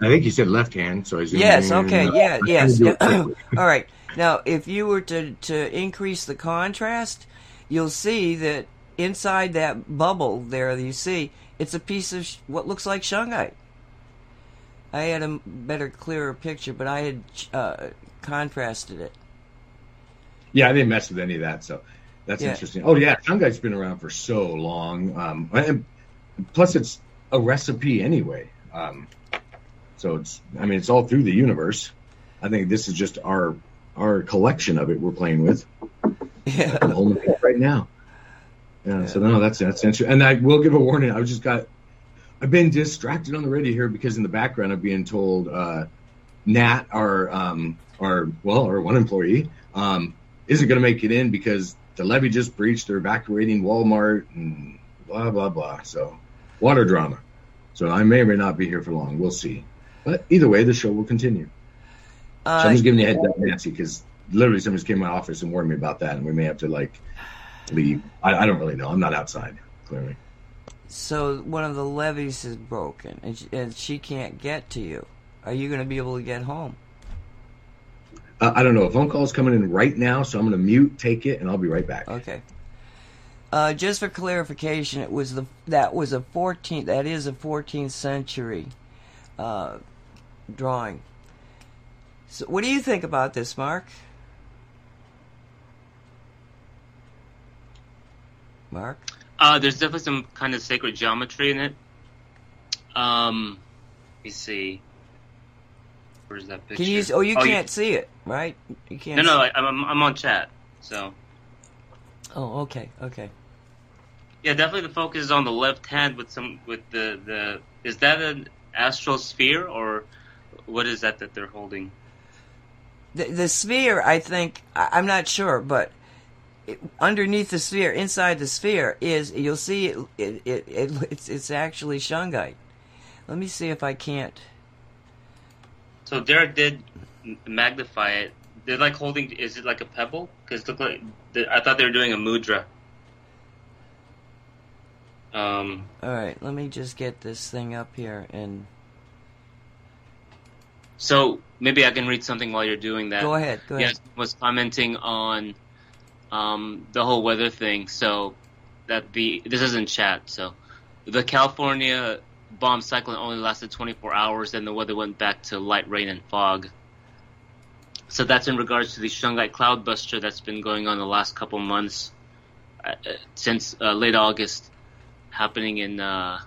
I think you said left hand, so I zoomed Yes, in. okay, Uh, yeah, yes. to do it *coughs* All right. Now, if you were to, to increase the contrast, you'll see that inside that bubble there that you see, it's a piece of sh- what looks like shungite. I had a better, clearer picture, but I had uh, contrasted it. Yeah, I didn't mess with any of that, so that's Yeah. interesting. Oh yeah, shungite's been around for so long. Um, and plus, it's a recipe anyway. Um, so it's, I mean, it's all through the universe. I think this is just our our collection of it we're playing with. Yeah. I'm holding it right now. Yeah, so no, that's that's interesting. And I will give a warning. I just got, I've been distracted on the radio here because in the background I'm being told uh, Nat, our um, our well, our one employee, um, isn't going to make it in because the levee just breached. They're evacuating Walmart and blah blah blah. So water drama. So I may or may not be here for long. We'll see. But either way, the show will continue. Uh, So I'm just giving you a heads up, Nancy, because literally somebody came to my office and warned me about that, and we may have to like leave. I, I don't really know. I'm not outside, clearly. so one of the levees is broken, and she, and she can't get to you. Are you going to be able to get home? Uh, I don't know. A phone call is coming in right now, so I'm going to mute, take it, and I'll be right back. Okay. Uh, just for clarification, it was the that was a 14th that is a 14th century uh, drawing. So, what do you think about this, Mark? Mark? Uh, there's definitely some kind of sacred geometry in it. Um, let me see. Where's that picture? Can you? Oh, you can't see it, right? You can't. No, no, I, I'm I'm on chat. So Oh, okay, okay. yeah, definitely the focus is on the left hand with some with the the. Is that an astral sphere or what is that that they're holding? The, the sphere, I think, I, I'm not sure, but it, underneath the sphere, inside the sphere, is you'll see it. It, it, it it's it's actually shungite. Let me see if I can't. So Derek did magnify it. They're like holding. Is it like a pebble? Because look like I thought they were doing a mudra. Um, All right, let me just get this thing up here and so maybe I can read something while you're doing that. go ahead. Go ahead. Yes, was commenting on um, the whole weather thing. So that the this is in chat. So the California bomb cyclone only lasted 24 hours, then the weather went back to light rain and fog. So that's in regards to the shungite cloudbuster that's been going on the last couple months uh, uh, since uh, late August, happening in uh,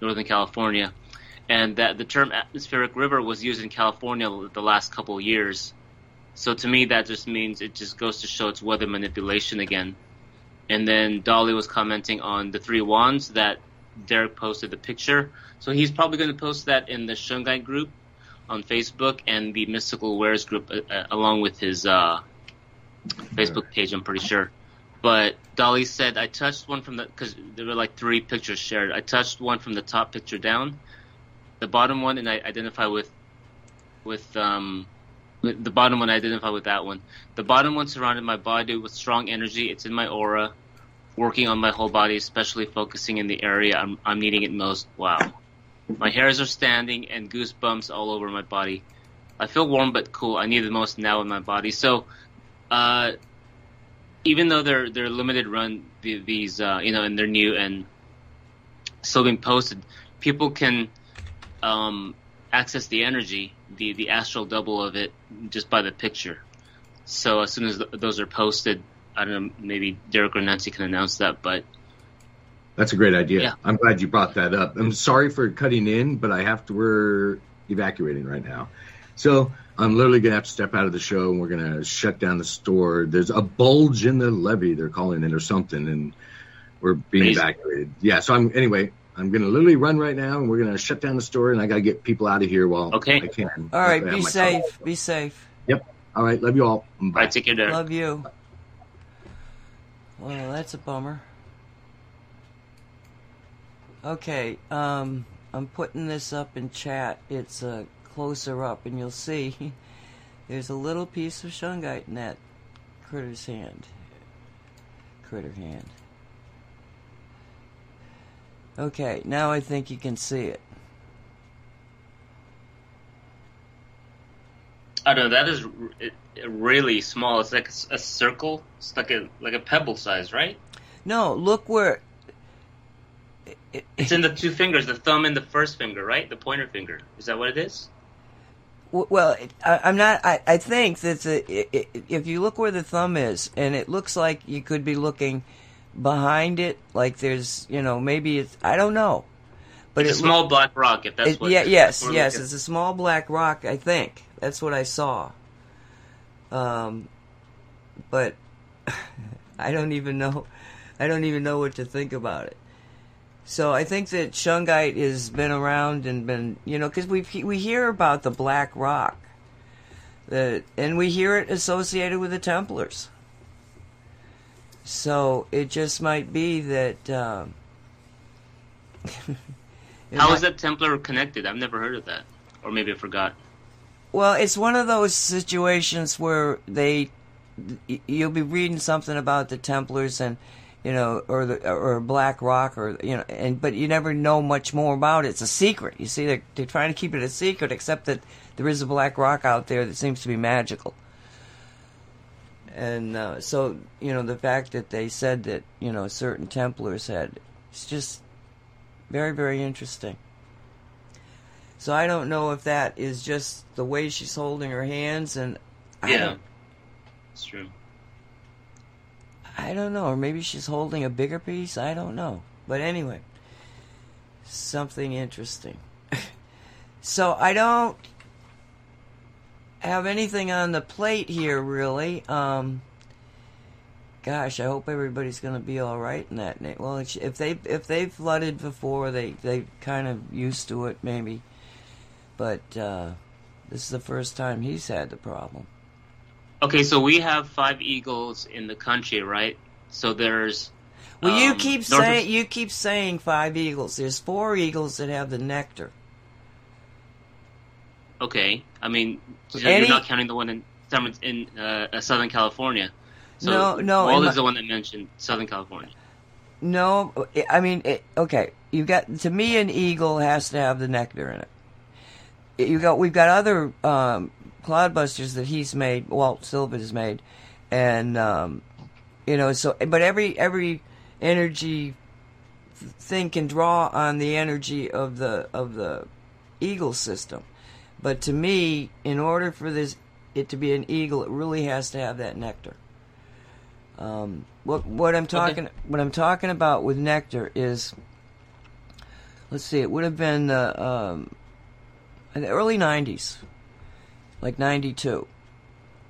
Northern California and that the term atmospheric river was used in California the last couple of years. So to me, that just means it just goes to show it's weather manipulation again. And then Dolly was commenting on the three wands that Derek posted the picture. So he's probably going to post that in the Shungite group on Facebook and the Mystical Wares group uh, uh, along with his uh, Facebook page. I'm pretty sure. But Dolly said I touched one from the because there were like three pictures shared. I touched one from the top picture down the bottom one and I identify with with um the bottom one I identify with that one. The bottom one surrounded my body with strong energy. It's in my aura, working on my whole body, especially focusing in the area I'm I'm needing it most. Wow. My hairs are standing and goosebumps all over my body. I feel warm but cool. I need the most now in my body. So uh even though they're they're limited run these uh you know and they're new and still being posted, people can um, access the energy, the the astral double of it, just by the picture. So as soon as th- those are posted, I don't know, maybe Derek or Nancy can announce that, but That's a great idea. Yeah. I'm glad you brought that up. I'm sorry for cutting in, but I have to. We're evacuating right now, so I'm literally gonna have to step out of the show, and we're gonna shut down the store. There's a bulge in the levee, they're calling it, or something, and we're being evacuated. Yeah. So I'm anyway. I'm gonna literally run right now, and we're gonna shut down the store, and I gotta get people out of here while Okay. I can. All right, be safe. call. Be safe. Yep. All right. Love you all. Bye. I take care, Derek. Love you. Well, that's a bummer. Okay, um, I'm putting this up in chat. It's uh, closer up, and you'll see *laughs* there's a little piece of shungite in that critter's hand. Critter hand. Okay, now I think you can see it. I don't know. That is r- it, it really small. It's like a circle. It's like a like a pebble size, right? No, look where. It, It's in the two fingers, the thumb and the first finger, right? The pointer finger. Is that what it is? Well, I, I'm not. I, I think that the, i i if you look where the thumb is, and it looks like you could be looking behind it, like there's, you know, maybe it's. I don't know, but it's a it loo- small black rock. If that's it- what. yeah, yes, yes, it's a small black rock. I think that's what I saw. Um, but *laughs* I don't even know. I don't even know what to think about it. So I think that shungite has been around and been, you know, because we we hear about the black rock, that and we hear it associated with the Templars. So it just might be that. Um, *laughs* How might- is that Templar connected? I've never heard of that, or maybe I forgot. Well, it's one of those situations where they you'll be reading something about the Templars and you know or the or Black Rock or you know and but you never know much more about it. It's a secret. You see they're they're trying to keep it a secret except that there is a Black Rock out there that seems to be magical. And uh, so, you know, the fact that they said that, you know, certain Templars had it's just very very interesting. So I don't know if that is just the way she's holding her hands, and I Yeah, it's true. I don't know, or maybe she's holding a bigger piece. I don't know. But anyway, something interesting. *laughs* so I don't have anything on the plate here, really. Um, gosh, I hope everybody's going to be all right in that. Well, if they if they've flooded before, they they kind of used to it, maybe. But uh, this is the first time he's had the problem. Okay, so we have five eagles in the country, right? So there's. Well, um, you keep saying of... you keep saying five eagles. There's four eagles that have the nectar. Okay, I mean, so Any... you're not counting the one in in uh, Southern California. So no, no. Walt is the one that mentioned Southern California. No, I mean, it, okay. You got to me, an eagle has to have the nectar in it. You got we've got other um, cloudbusters that he's made, Walt Silva has made, and um, you know, so but every every energy thing can draw on the energy of the of the eagle system. But to me, in order for this it to be an eagle, it really has to have that nectar. Um, what what I'm talking okay. what I'm talking about with nectar is, let's see, it would have been uh, um, in the early '90s, like '92.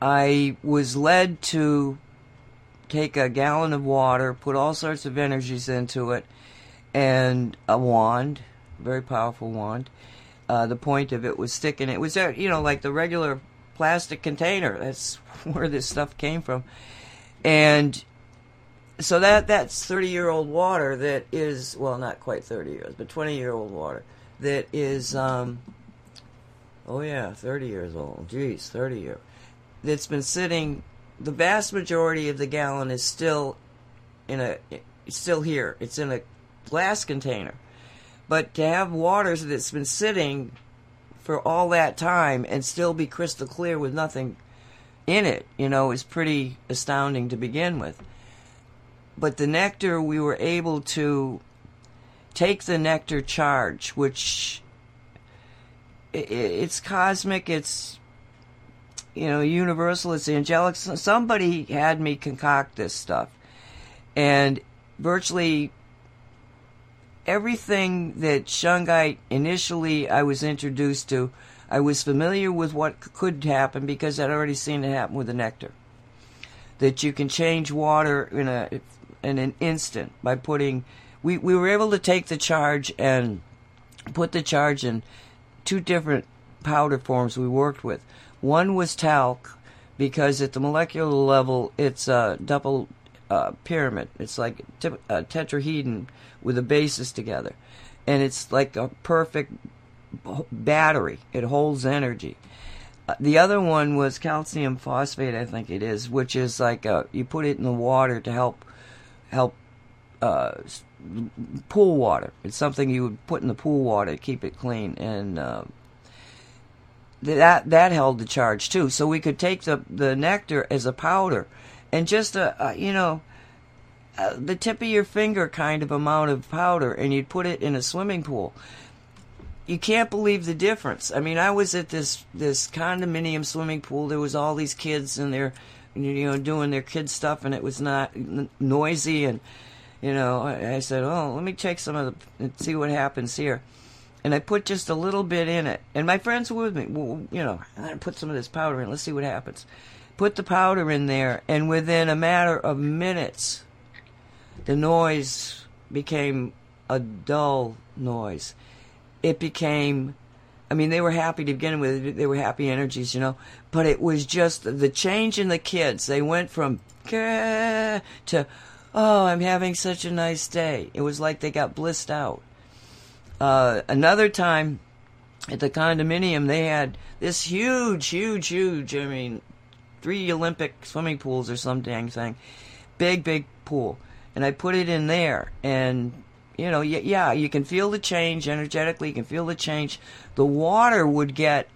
I was led to take a gallon of water, put all sorts of energies into it, and a wand, very powerful wand. Uh, the point of it was sticking. It was, uh, you know, like the regular plastic container. That's *laughs* where this stuff came from and so that that's 30 year old water that is well not quite 30 years but 20 year old water that is um oh yeah 30 years old geez 30 years that's been sitting the vast majority of the gallon is still in a still here it's in a glass container but to have water that's been sitting for all that time and still be crystal clear with nothing in it, you know, is pretty astounding to begin with. But the nectar, we were able to take the nectar charge, which it's cosmic, it's you know universal, it's angelic. Somebody had me concoct this stuff, and virtually everything that shungite initially I was introduced to I was familiar with what could happen because I'd already seen it happen with the nectar. That you can change water in a in an instant by putting. We we were able to take the charge and put the charge in two different powder forms we worked with. One was talc because at the molecular level it's a double uh, pyramid. It's like a tetrahedron with the bases together, and it's like a perfect battery. It holds energy. Uh, the other one was calcium phosphate, I think it is, which is like a, you put it in the water to help help uh, pool water. It's something you would put in the pool water to keep it clean, and uh, that that held the charge too. So we could take the the nectar as a powder, and just a, a you know. Uh, the tip of your finger kind of amount of powder, and you'd put it in a swimming pool you can't believe the difference. I mean, I was at this this condominium swimming pool. There was all these kids and they're you know doing their kid stuff, and it was not noisy. And you know, I, I said, "Oh, let me take some of the and see what happens here." And I put just a little bit in it, and my friends were with me. Well, you know, I'm gonna put some of this powder in. Let's see what happens. Put the powder in there, and within a matter of minutes, the noise became a dull noise it became I mean, they were happy to begin with. They were happy energies, you know. But it was just the change in the kids. They went from to, oh, I'm having such a nice day. It was like they got blissed out. Uh, another time at the condominium, they had this huge, huge, huge, I mean, three Olympic swimming pools or some dang thing. Big, big pool. And I put it in there. And you know, yeah, you can feel the change energetically. You can feel the change. The water would get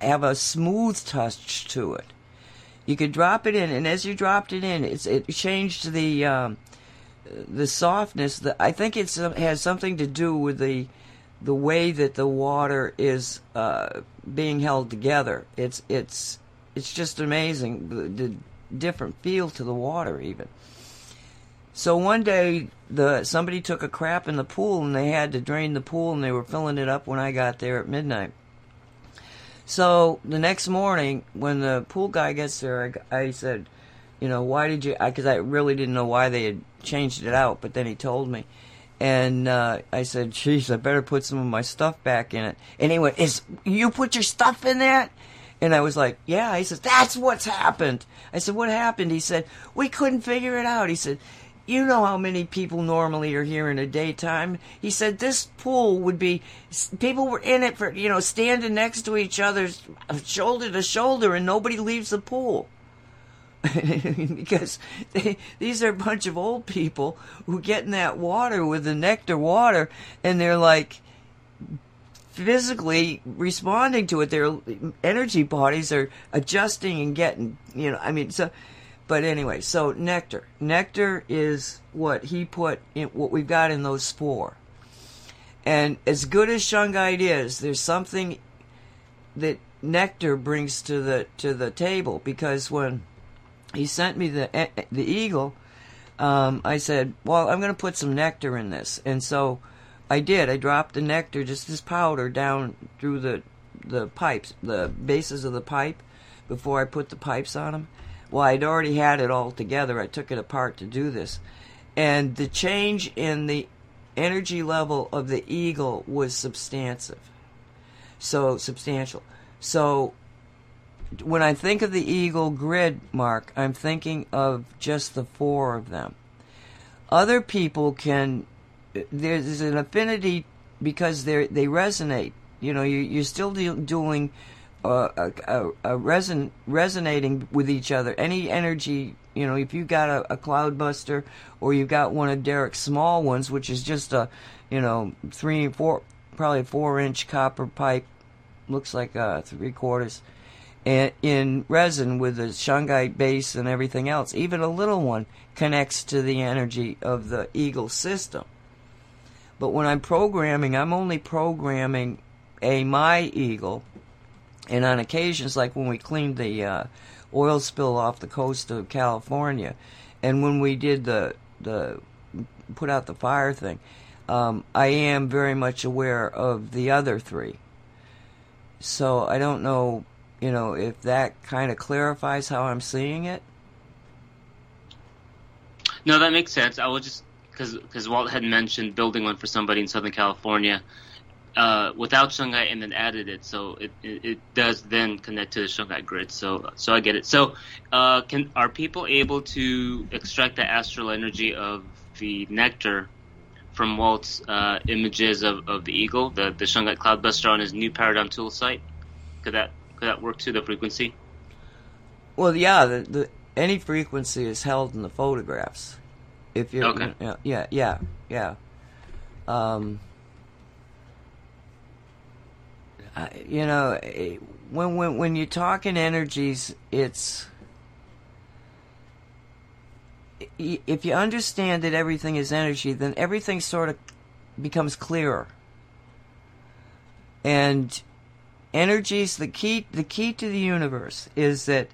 have a smooth touch to it. You could drop it in, and as you dropped it in, it changed the um, the softness. The, I think it has something to do with the the way that the water is uh, being held together. It's it's it's just amazing the, the different feel to the water even. So one day, the somebody took a crap in the pool and they had to drain the pool and they were filling it up when I got there at midnight. So the next morning, when the pool guy gets there, I, I said, you know, why did you? Because I, I, really didn't know why they had changed it out, but then he told me. And uh, I said, "Geez, I better put some of my stuff back in it." And he went, "Is you put your stuff in that?" And I was like, "Yeah." He says, "That's what's happened." I said, "What happened?" He said, "We couldn't figure it out." He said, "You know how many people normally are here in a daytime?" He said, "This pool would be people were in it for you know standing next to each other, shoulder to shoulder, and nobody leaves the pool." *laughs* because they, these are a bunch of old people who get in that water with the nectar water and they're like physically responding to it their energy bodies are adjusting and getting you know i mean so but anyway so nectar nectar is what he put in what we've got in those four and as good as shungite is there's something that nectar brings to the to the table because when he sent me the eh, eh, the eagle. Um, I said, "Well, I'm going to put some nectar in this," and so I did. I dropped the nectar, just this powder, down through the the pipes, the bases of the pipe, before I put the pipes on them. Well, I'd already had it all together. I took it apart to do this, and the change in the energy level of the eagle was substantive. So substantial. So when I think of the Eagle grid, Mark, I'm thinking of just the four of them. Other people can, there's an affinity because they they resonate. You know, you, are still doing uh, a, a, reson, resonating with each other. Any energy, you know, if you got a, a cloudbuster or you got one of Derek's small ones, which is just a, you know, three, four, probably four inch copper pipe, looks like uh, three quarters And in resin with the shungite base and everything else. Even a little one connects to the energy of the Eagle system. But when I'm programming, I'm only programming a my Eagle. And on occasions, like when we cleaned the uh, oil spill off the coast of California, and when we did the the put out the fire thing, um, I am very much aware of the other three. So I don't know you know, if that kind of clarifies how I'm seeing it. No, that makes sense. I was just because Walt had mentioned building one for somebody in Southern California uh, without shungite and then added it, so it, it, it does then connect to the shungite grid. So so I get it. So uh, can are people able to extract the astral energy of the nectar from Walt's uh, images of, of the eagle, the the shungite cloudbuster on his new paradigm tool site? Could that could that work to the frequency? Well, yeah, the, the any frequency is held in the photographs. If you okay. yeah, yeah, yeah, yeah. Um, I, you know, eh, when when when you're talking energies, it's if you understand that everything is energy, then everything sort of becomes clearer. And energies the key the key to the universe is that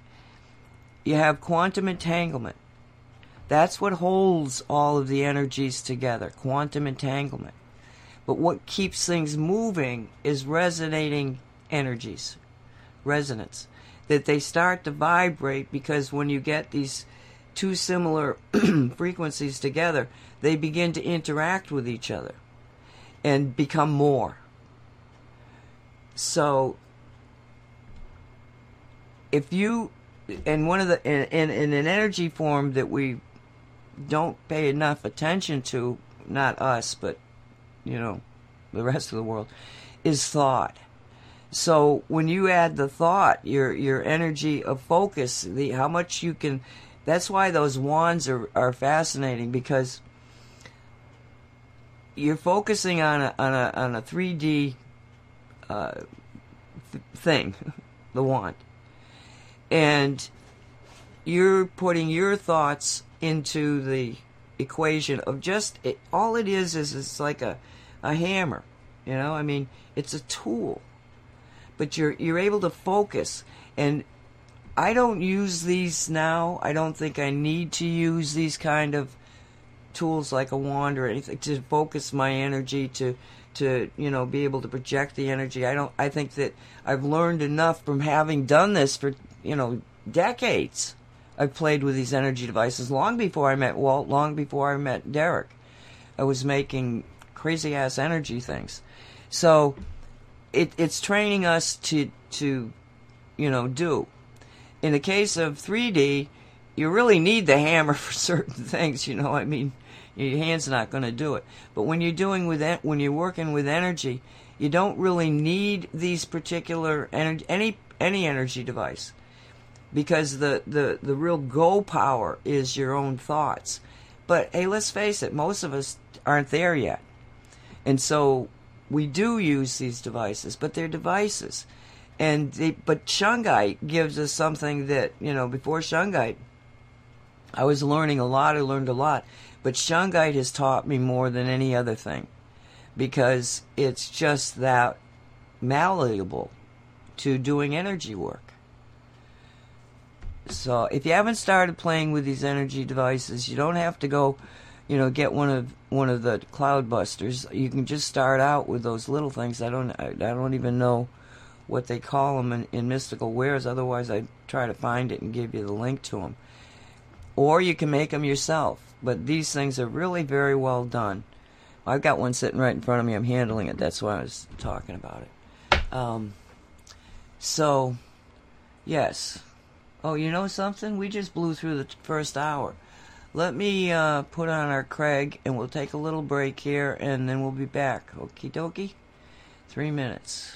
you have quantum entanglement that's what holds all of the energies together quantum entanglement. But what keeps things moving is resonating energies resonance that they start to vibrate because when you get these two similar *clears throat* frequencies together they begin to interact with each other and become more. So if you and one of the in, in, in an energy form that we don't pay enough attention to, not us, but you know, the rest of the world, is thought. So when you add the thought, your your energy of focus, the how much you can that's why those wands are, are fascinating because you're focusing on a on a on a 3D uh, th- thing, *laughs* the wand, and you're putting your thoughts into the equation of just it, all it is is it's like a a hammer, you know. I mean, it's a tool, but you're you're able to focus and. I don't use these now. I don't think I need to use these kind of tools like a wand or anything to focus my energy to to you know be able to project the energy. I don't. I think that I've learned enough from having done this for you know decades. I've played with these energy devices long before I met Walt, long before I met Derek. I was making crazy ass energy things. So it, it's training us to to you know do. In the case of 3D, you really need the hammer *laughs* for certain things. You know, I mean, your hand's not going to do it. But when you're doing with when you're working with energy, you don't really need these particular energy any any energy device because the, the, the real go power is your own thoughts. But hey, let's face it, most of us aren't there yet. And so we do use these devices, but they're devices. And they, but Shungite gives us something that, you know, before Shungite, I was learning a lot, I learned a lot. But Shungite has taught me more than any other thing because it's just that malleable to doing energy work. So if you haven't started playing with these energy devices, you don't have to go, you know, get one of one of the cloud busters. You can just start out with those little things. I don't I, I don't even know what they call them in, in mystical wares. Otherwise, I'd try to find it and give you the link to them. Or you can make them yourself. But these things are really very well done. I've got one sitting right in front of me. I'm handling it. That's why I was talking about it. Um, so, yes, Oh, you know something? We just blew through the first hour. Let me uh, put on our Craig and we'll take a little break here and then we'll be back. Okie dokie? Three minutes.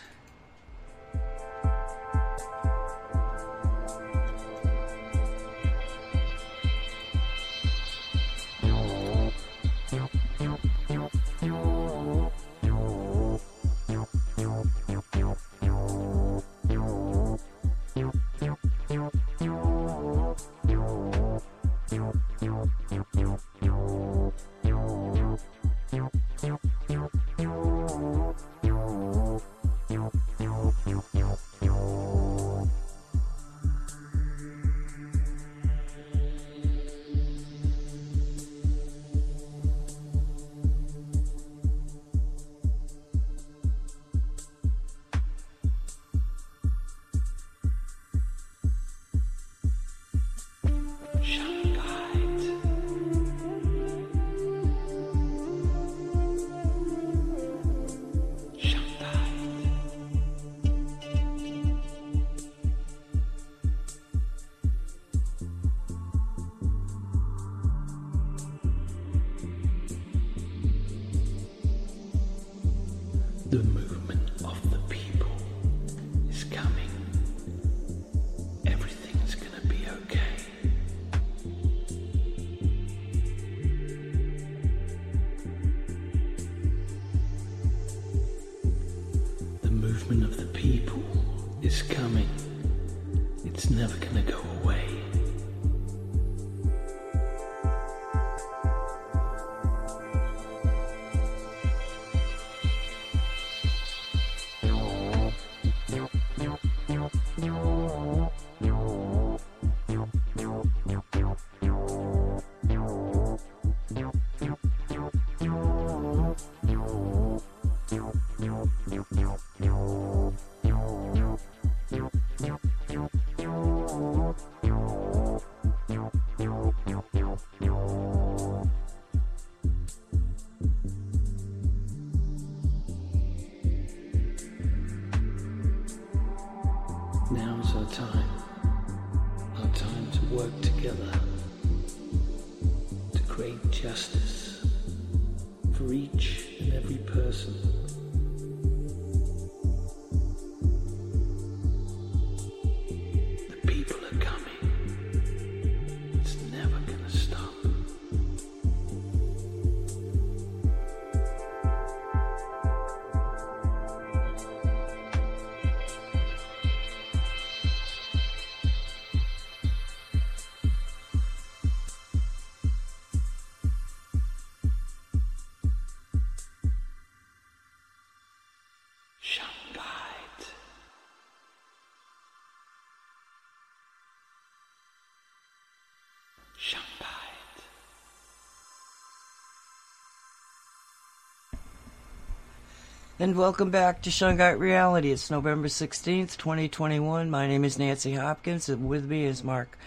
And welcome back to Shungite Reality. It's November 16th, 2021. My name is Nancy Hopkins, and with me is Mark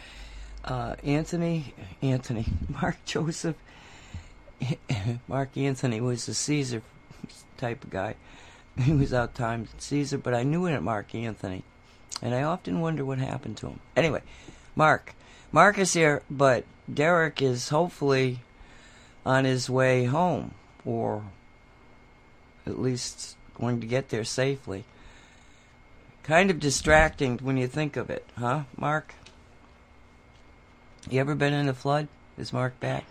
uh, Anthony. Anthony. *laughs* Mark Joseph. *laughs* Mark Anthony was a Caesar type of guy. He was out timed Caesar, but I knew it at Mark Anthony. And I often wonder what happened to him. Anyway, Mark. Mark is here, but Derek is hopefully on his way home, or at least going to get there safely. Kind of distracting when you think of it, huh, Mark? You ever been in a flood? Is Mark back?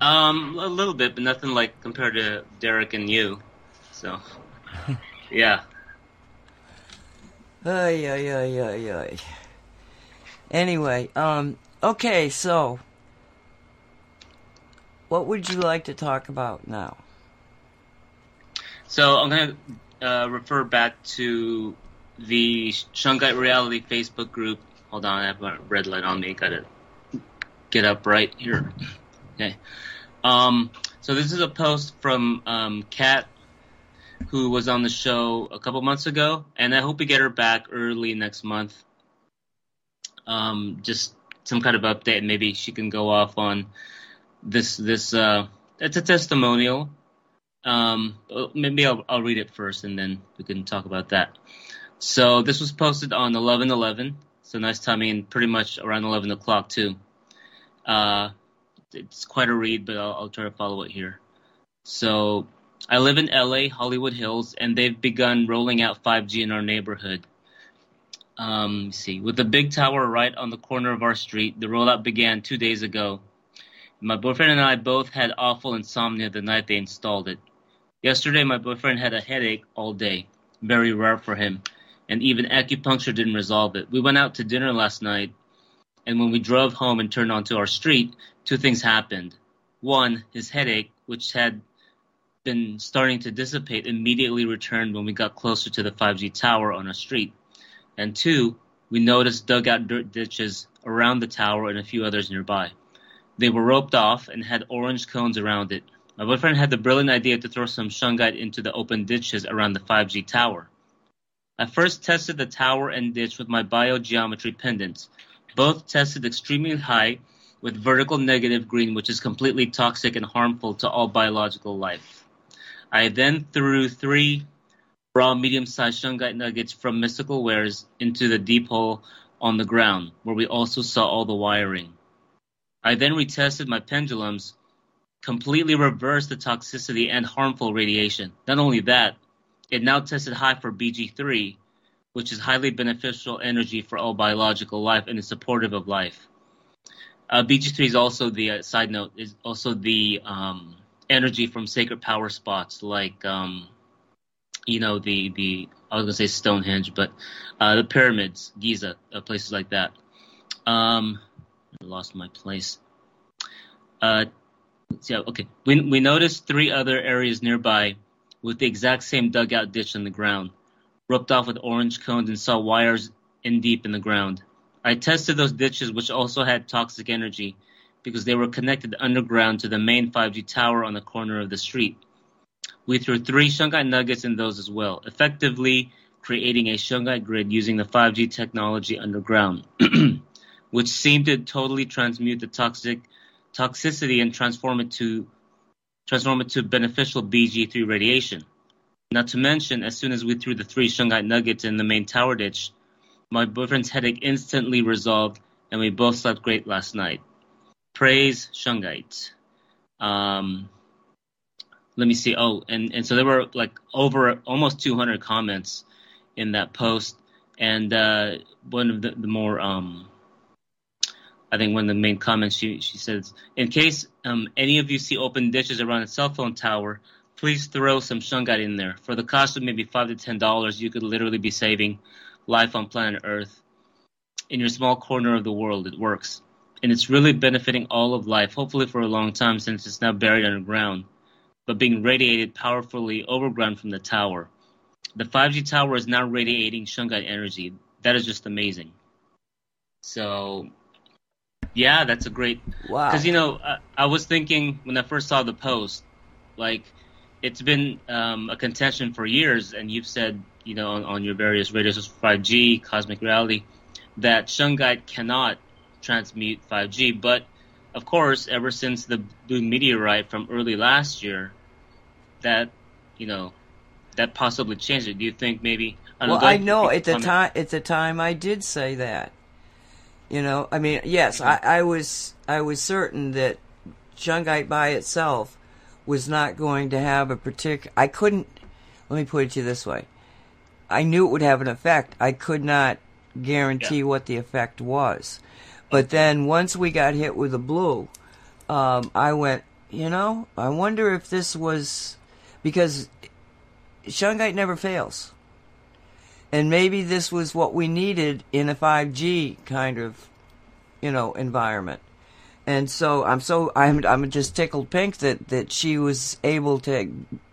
Um, a little bit, but nothing like compared to Derek and you. So, *laughs* yeah. Ay, ay, ay, ay, ay. Anyway, um, okay, so what would you like to talk about now? So I'm going to uh, refer back to the Shungite Reality Facebook group. Hold on, I have a red light on me. Got to get up right here. Okay. Um, so this is a post from um, Kat, who was on the show a couple months ago, and I hope we get her back early next month. Um, just some kind of update, maybe she can go off on this. This uh, it's a testimonial um, maybe I'll, I'll read it first and then we can talk about that. So this was posted on 11-11. So nice timing pretty much around 11 o'clock too. Uh, it's quite a read, but I'll, I'll try to follow it here. So I live in LA, Hollywood Hills, and they've begun rolling out 5G in our neighborhood. Um, see, with the big tower right on the corner of our street, the rollout began two days ago. My boyfriend and I both had awful insomnia the night they installed it. Yesterday my boyfriend had a headache all day, very rare for him, and even acupuncture didn't resolve it. We went out to dinner last night, and when we drove home and turned onto our street, two things happened. One, his headache, which had been starting to dissipate, immediately returned when we got closer to the 5G tower on our street. And two, we noticed dugout dirt ditches around the tower and a few others nearby. They were roped off and had orange cones around it. My boyfriend had the brilliant idea to throw some shungite into the open ditches around the 5G tower. I first tested the tower and ditch with my biogeometry pendants. Both tested extremely high with vertical negative green, which is completely toxic and harmful to all biological life. I then threw three raw medium-sized shungite nuggets from Mystical Wares into the deep hole on the ground, where we also saw all the wiring. I then retested my pendulums completely reversed the toxicity and harmful radiation. Not only that, it now tested high for BG3, which is highly beneficial energy for all biological life and is supportive of life. Uh, BG3 is also the uh, side note is also the um, energy from sacred power spots like um, you know the the I was gonna say Stonehenge, but uh, the pyramids, Giza, uh, places like that. Um, I lost my place. Yeah, okay. We, we noticed three other areas nearby with the exact same dugout ditch in the ground, roped off with orange cones and saw wires in deep in the ground. I tested those ditches, which also had toxic energy, because they were connected underground to the main 5G tower on the corner of the street. We threw three shungite nuggets in those as well, effectively creating a shungite grid using the 5G technology underground, *clears throat* which seemed to totally transmute the toxic toxicity and transform it to transform it to beneficial BG3 radiation. Not to mention, as soon as we threw the three shungite nuggets in the main tower ditch, my boyfriend's headache instantly resolved, and we both slept great last night. Praise shungite. Um, let me see. Oh, and, and so there were like over almost 200 comments in that post, and uh, one of the, the more um, I think one of the main comments she she says, in case um, any of you see open dishes around a cell phone tower, please throw some shungite in there. For the cost of maybe five to ten dollars, you could literally be saving life on planet Earth. In your small corner of the world, it works, and it's really benefiting all of life. Hopefully for a long time, since it's now buried underground, but being radiated powerfully overground from the tower. The 5G tower is now radiating shungite energy. That is just amazing. So yeah, that's a great. Wow. Because you know, I, I was thinking when I first saw the post, like it's been um, a contention for years, and you've said, you know, on, on your various radio shows, 5G, Cosmic Reality, that shungite cannot transmute 5G. But of course, ever since the blue meteorite from early last year, that you know, that possibly changed it. Do you think maybe? I well, I know at the time. At the time, I did say that. You know, I mean, yes, I, I was I was certain that shungite by itself was not going to have a particular. I couldn't. Let me put it to you this way: I knew it would have an effect. I could not guarantee yeah. what the effect was. But then once we got hit with the blue, um, I went, you know, I wonder if this was because shungite never fails. And maybe this was what we needed in a 5G kind of, you know, environment. And so I'm so I'm I'm just tickled pink that that she was able to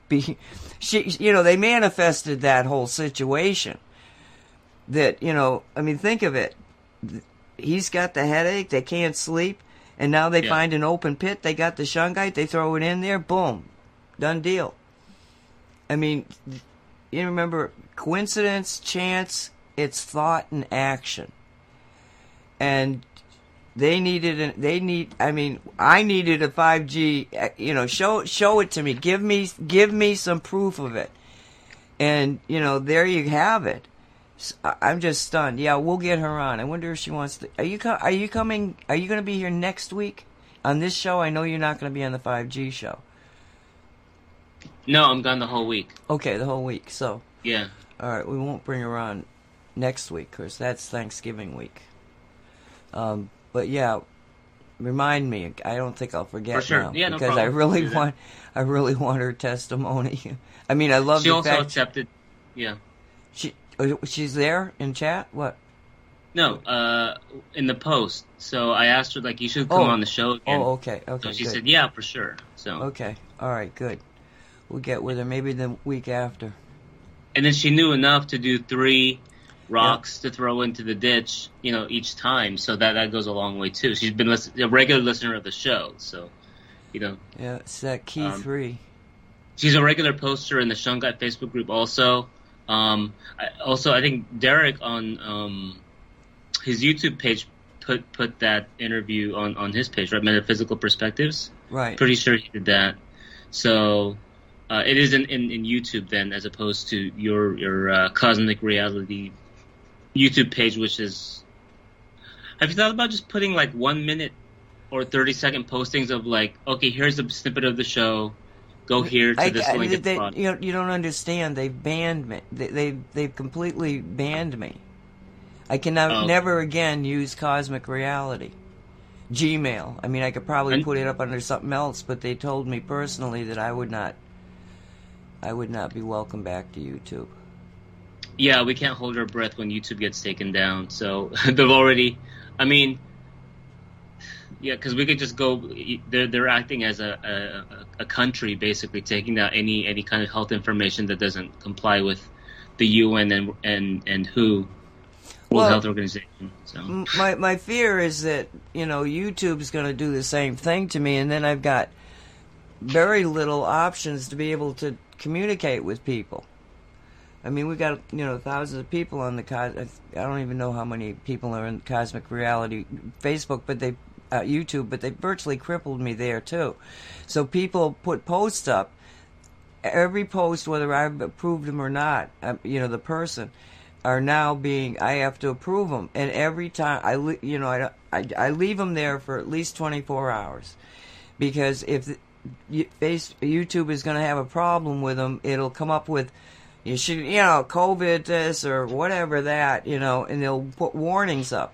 be *laughs* she you know they manifested that whole situation that you know i mean think of it he's got the headache they can't sleep and now they yeah. find an open pit they got the shungite they throw it in there boom done deal i mean you remember coincidence chance it's thought and action and they needed an, they need i mean i needed a 5g you know show show it to me give me give me some proof of it and you know there you have it I'm just stunned. Yeah, we'll get her on. I wonder if she wants to. Are you co- are you coming? Are you going to be here next week on this show? I know you're not going to be on the 5G show. No, I'm gone the whole week. Okay, the whole week. So yeah. All right, we won't bring her on next week because that's Thanksgiving week. Um, but yeah, remind me. I don't think I'll forget For sure. now yeah, because no I really want. I really want her testimony. *laughs* I mean, I love. She also fact accepted. Yeah. She Oh, she's there in chat. What? No, uh, in the post. So I asked her like, you should come oh. on the show again. Oh, okay, okay. So she good. said, yeah, for sure. So okay, all right, good. We'll get with her maybe the week after. And then she knew enough to do three rocks to throw into the ditch, you know, each time. So that that goes a long way too. She's been a regular listener of the show, so you know. Yeah, it's that key um, three. She's a regular poster in the Shungite Facebook group also. Um, I, also, I think Derek on um, his YouTube page put put that interview on, on his page, right? Metaphysical Perspectives. Right. Pretty sure he did that. So uh, it is in, in, in, YouTube then, as opposed to your your uh, Cosmic Reality YouTube page, which is. Have you thought about just putting like one minute or thirty second postings of like, okay, here's a snippet of the show go here to I, this I, link. They, you, know, you don't understand. They've banned me. They, they they've completely banned me. I can oh. never again use cosmic reality. Gmail. I mean, I could probably and, put it up under something else, but they told me personally that I would not. I would not be welcome back to YouTube. Yeah, we can't hold our breath when YouTube gets taken down. So *laughs* they've already. I mean, yeah, because we could just go. They're they're acting as a, a, a country, basically taking out any any kind of health information that doesn't comply with the UN and and and WHO World well, Health Organization. So my my fear is that you know YouTube's going to do the same thing to me, and then I've got very little options to be able to communicate with people. I mean, we've got you know thousands of people on the cos. I don't even know how many people are in Cosmic Reality Facebook, but they uh, YouTube, but they virtually crippled me there too. So people put posts up. Every post, whether I've approved them or not, uh, you know, the person, are now being. I have to approve them, and every time I, you know, I, I, I leave them there for at least 24 hours, because if YouTube is going to have a problem with them, it'll come up with you should, you know, COVID this or whatever that, you know, and they'll put warnings up.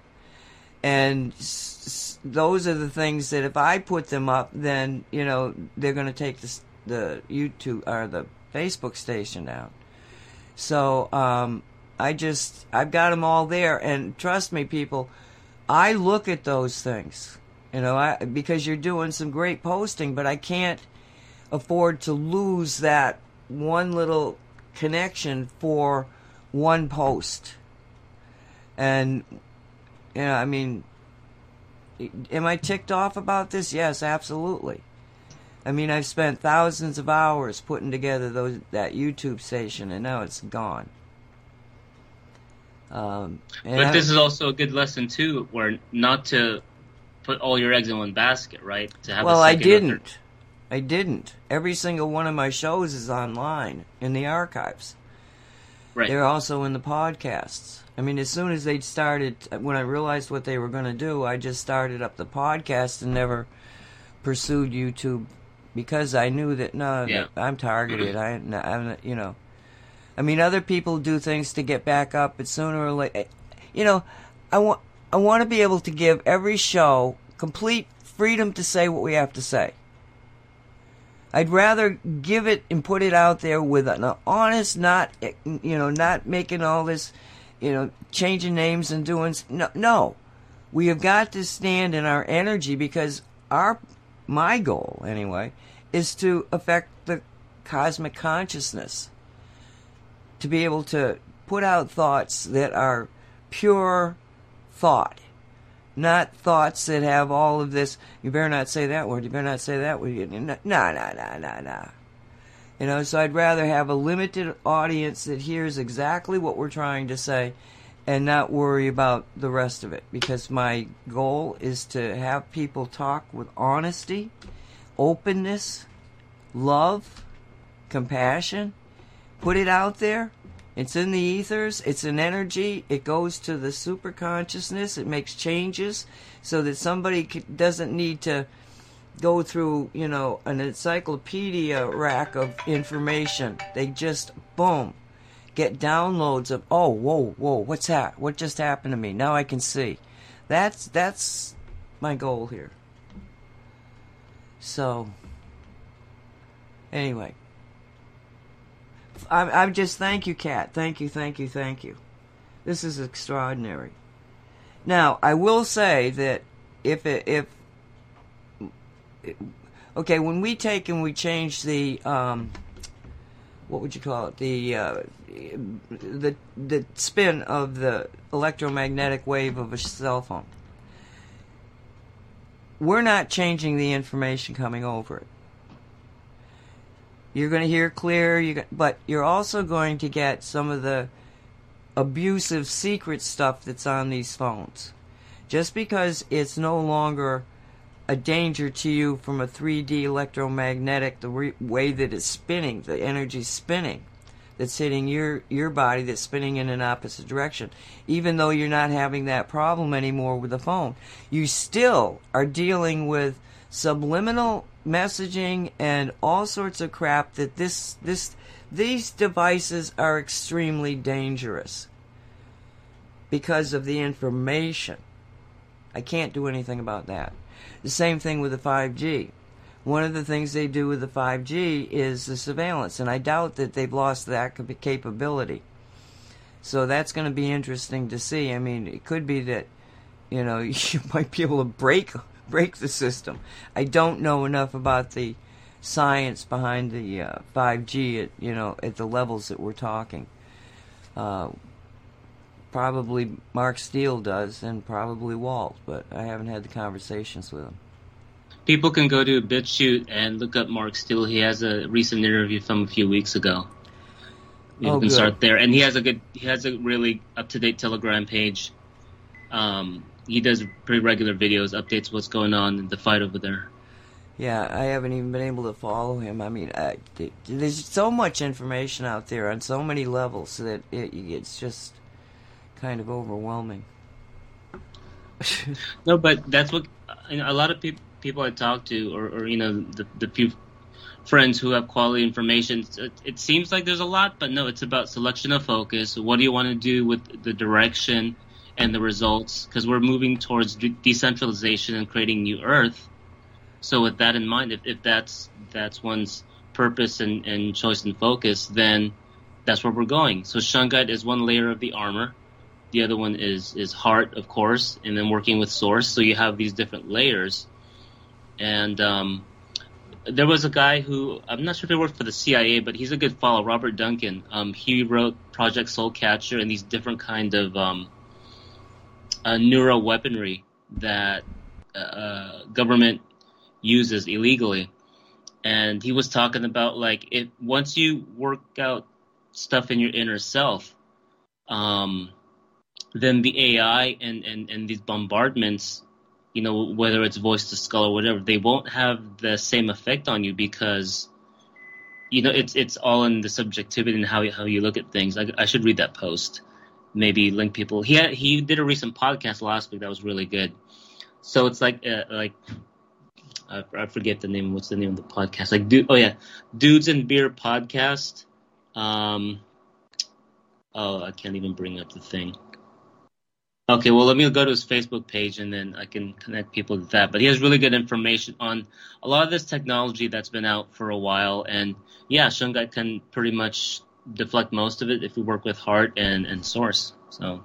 And those are the things that if I put them up, then you know they're going to take the, the YouTube or the Facebook station down. So um, I just I've got them all there, and trust me, people, I look at those things. You know, I, because you're doing some great posting, but I can't afford to lose that one little connection for one post. And you know, I mean, am I ticked off about this? Yes, absolutely. I mean, I've spent thousands of hours putting together those that YouTube station, and now it's gone. Um, But I- this is also a good lesson too, where not to put all your eggs in one basket, right? To have well, I second or third- didn't. I didn't. Every single one of my shows is online in the archives. Right. They're also in the podcasts. I mean, as soon as they started, when I realized what they were going to do, I just started up the podcast and never pursued YouTube because I knew that no, Yeah. I'm targeted. Mm-hmm. I, I'm, you know, I mean, other people do things to get back up, but sooner or later, eh, you know, I want I want to be able to give every show complete freedom to say what we have to say. I'd rather give it and put it out there with an honest, not you know, not making all this, you know, changing names and doing no. No, we have got to stand in our energy because our my goal anyway is to affect the cosmic consciousness to be able to put out thoughts that are pure thought not thoughts that have all of this. You better not say that word. You better not say that word. No, no, no, no, no. You know, so I'd rather have a limited audience that hears exactly what we're trying to say and not worry about the rest of it because my goal is to have people talk with honesty, openness, love, compassion, put it out there. It's in the ethers, it's an energy, it goes to the super consciousness, it makes changes so that somebody doesn't need to go through, you know, an encyclopedia rack of information. They just, boom, get downloads of, oh, whoa, whoa, what's that? What just happened to me? Now I can see. That's, that's my goal here. So, anyway. I'm, I'm just thank you, Kat. Thank you, thank you, thank you. This is extraordinary. Now, I will say that if it, if okay, when we take and we change the um, what would you call it? The uh, the the spin of the electromagnetic wave of a cell phone. We're not changing the information coming over it. You're going to hear clear, you but you're also going to get some of the abusive secret stuff that's on these phones. Just because it's no longer a danger to you from a 3D electromagnetic, the re- way that it's spinning, the energy's spinning, that's hitting your, your body that's spinning in an opposite direction. Even though you're not having that problem anymore with the phone, you still are dealing with subliminal messaging and all sorts of crap that this this these devices are extremely dangerous because of the information. I can't do anything about that. The same thing with the 5G. One of the things they do with the 5G is the surveillance, and I doubt that they've lost that capability. So that's going to be interesting to see. I mean, it could be that you know *laughs* you might be able to break break the system. I don't know enough about the science behind the uh, 5G at you know at the levels that we're talking. Uh, probably Mark Steele does, and probably Walt, but I haven't had the conversations with him. People can go to BitChute and look up Mark Steele. He has a recent interview from a few weeks ago. You Oh, can good. start there, and he has a good, he has a really up to date Telegram page. Um, he does pretty regular videos, updates what's going on in the fight over there. Yeah, I haven't even been able to follow him. I mean, I, there's so much information out there on so many levels that it, it's just kind of overwhelming. *laughs* No, but that's what you know, a lot of people people I talk to, or, or you know, the the few friends who have quality information. It, it seems like there's a lot, but no, it's about selection of focus. What do you want to do with the direction and the results? Because we're moving towards de- decentralization and creating new Earth. So with that in mind, if, if that's that's one's purpose and, and choice and focus, then that's where we're going. So Shungite is one layer of the armor. The other one is is heart, of course, and then working with source. So you have these different layers. And um, there was a guy who I'm not sure if he worked for the CIA, but he's a good follow, Robert Duncan. Um, he wrote Project Soul Catcher and these different kind of um, uh, neuro weaponry that uh, government uses illegally. and he was talking about like if once you work out stuff in your inner self, um, then the AI and, and, and these bombardments, you know, whether it's voice to skull or whatever, they won't have the same effect on you because, you know, it's it's all in the subjectivity and how how you look at things. I, I should read that post, maybe link people. He had, he did a recent podcast last week that was really good. So it's like uh, like I, I forget the name. What's the name of the podcast? Like, dude, oh yeah, Dudes and Beer podcast. Um, oh, I can't even bring up the thing. Okay, well, let me go to his Facebook page and then I can connect people to that. But he has really good information on a lot of this technology that's been out for a while. And yeah, Shungite can pretty much deflect most of it if we work with Heart and, and Source. So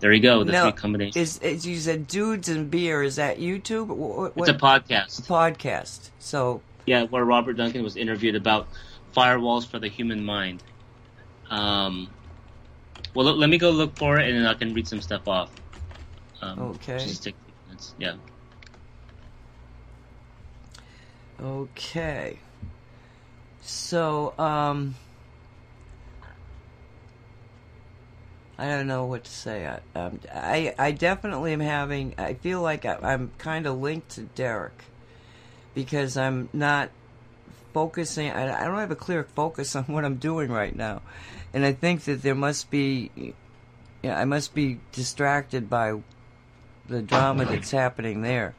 there you go, That's the Now, three combinations. Is, is you said dudes and beer? Is that YouTube? What, it's a podcast. podcast. So Yeah, where Robert Duncan was interviewed about firewalls for the human mind. Um, well, let, let me go look for it, and then I can read some stuff off. Um, Okay. Just take minutes. Yeah. Okay. So, um, I don't know what to say. I, um, I, I definitely am having. I feel like I, I'm kind of linked to Derek because I'm not focusing. I, I don't have a clear focus *laughs* on what I'm doing right now, and I think that there must be. Yeah, I must be distracted by the drama that's happening there.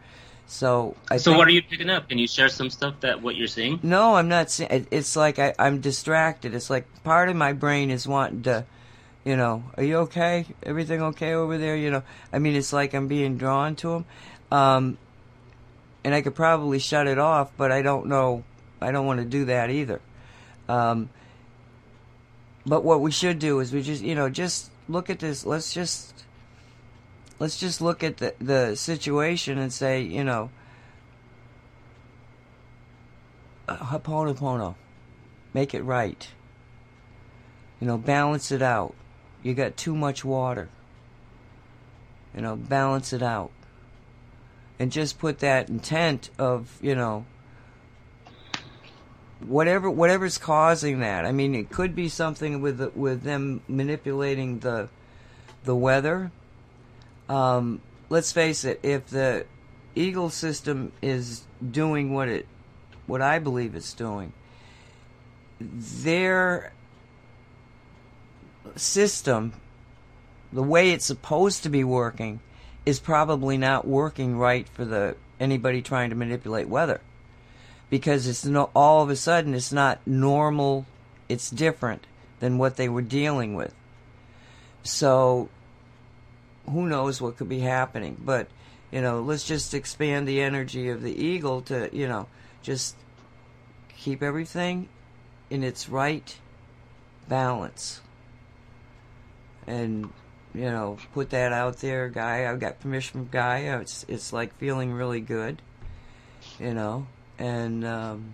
So, I So think- what are you picking up? Can you share some stuff that what you're seeing? no, I'm not. It's like I, I'm distracted. It's like part of my brain is wanting to, you know, are you okay? Everything okay over there? You know, I mean, it's like I'm being drawn to him, um, and I could probably shut it off, but I don't know. I don't want to do that either. Um, but what we should do is we just, you know, just look at this. Let's just. Let's just look at the, the situation and say, you know, Ho'oponopono. Make it right. You know, balance it out. You got too much water. You know, balance it out. And just put that intent of, you know, whatever whatever's causing that. I mean, it could be something with with them manipulating the the weather. Um, let's face it, if the Eagle system is doing what it what I believe it's doing, their system, the way it's supposed to be working, is probably not working right for the anybody trying to manipulate weather, because it's no all of a sudden it's not normal, it's different than what they were dealing with. So, who knows what could be happening? But you know, let's just expand the energy of the eagle to you know just keep everything in its right balance and you know put that out there guy i've got permission from guy it's it's like feeling really good you know and um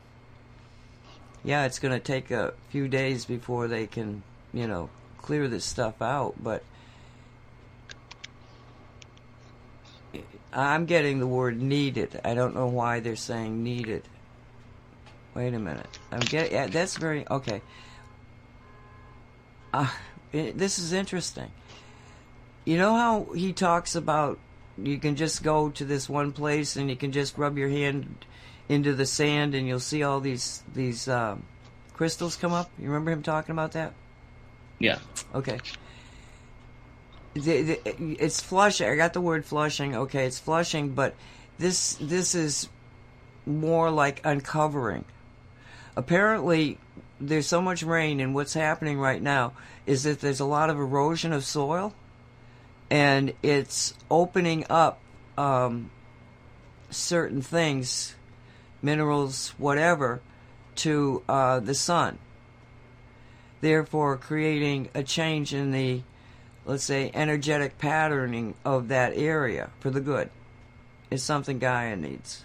yeah it's going to take a few days before they can you know clear this stuff out but i'm getting the word needed i don't know why they're saying needed Wait a minute. I'm getting. Yeah, that's very okay. Uh, it, this is interesting. You know how he talks about you can just go to this one place and you can just rub your hand into the sand and you'll see all these these um, crystals come up. You remember him talking about that? Yeah. Okay. The, the, it's flushing. I got the word flushing. Okay, it's flushing, but this this is more like uncovering. Apparently, there's so much rain, and what's happening right now is that there's a lot of erosion of soil, and it's opening up um, certain things, minerals, whatever, to uh, the sun. Therefore, creating a change in the, let's say, energetic patterning of that area for the good. Is something Gaia needs.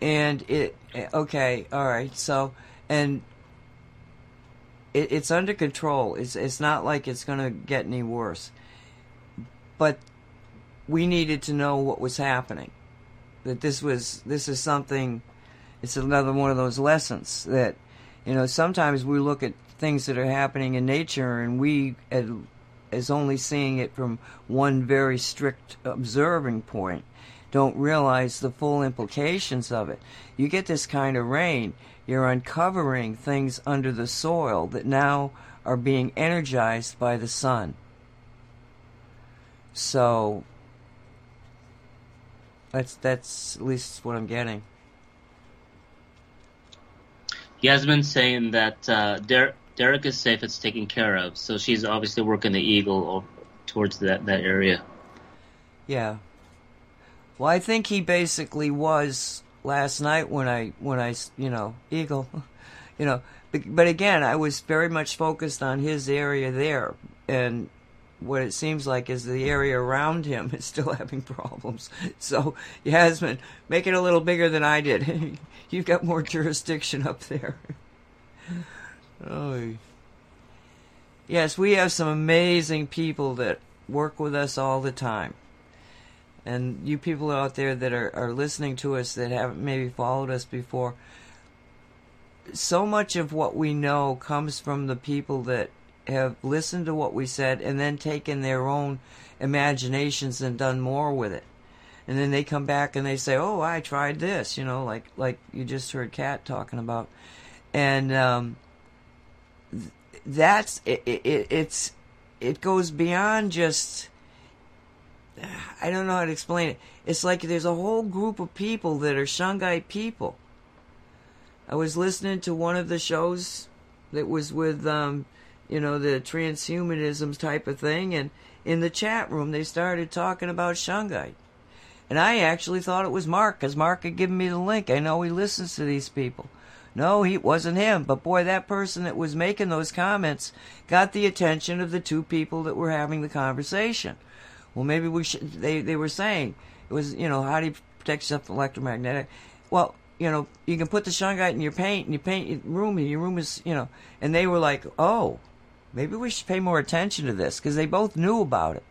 And it okay all right so and it, it's under control. It's it's not like it's going to get any worse. But we needed to know what was happening. That this was this is something. It's another one of those lessons that you know sometimes we look at things that are happening in nature and we as only seeing it from one very strict observing point don't realize the full implications of it. You get this kind of rain, you're uncovering things under the soil that now are being energized by the sun. So that's that's at least what I'm getting. Yasmin saying that uh, Der- Derek is safe; it's taken care of. So she's obviously working the eagle towards that that area. Yeah. Well, I think he basically was last night when I when I you know *laughs* eagle, you know. But, again, I was very much focused on his area there, and what it seems like is the area around him is still *laughs* having problems. So Yasmin, make it a little bigger than I did. *laughs* You've got more jurisdiction up there. oh. Yes, we have some amazing people that work with us all the time and you people out there that are, are listening to us that haven't maybe followed us before, so much of what we know comes from the people that have listened to what we said and then taken their own imaginations and done more with it. And then they come back and they say, "Oh, I tried this," you know, like like you just heard Kat talking about, and um, that's it, it, It's it goes beyond just I don't know how to explain it. It's like there's a whole group of people that are Shungite people. I was listening to one of the shows that was with, um, you know, the transhumanism type of thing, and in the chat room they started talking about Shungite. And I actually thought it was Mark, because Mark had given me the link. I know he listens to these people. No, he wasn't him, but boy, that person that was making those comments got the attention of the two people that were having the conversation well, maybe we should. They they were saying it was you know how do you protect yourself from electromagnetic? Well, you know you can put the shungite in your paint and you paint your room and your room is you know. And they were like, oh, maybe we should pay more attention to this because they both knew about it.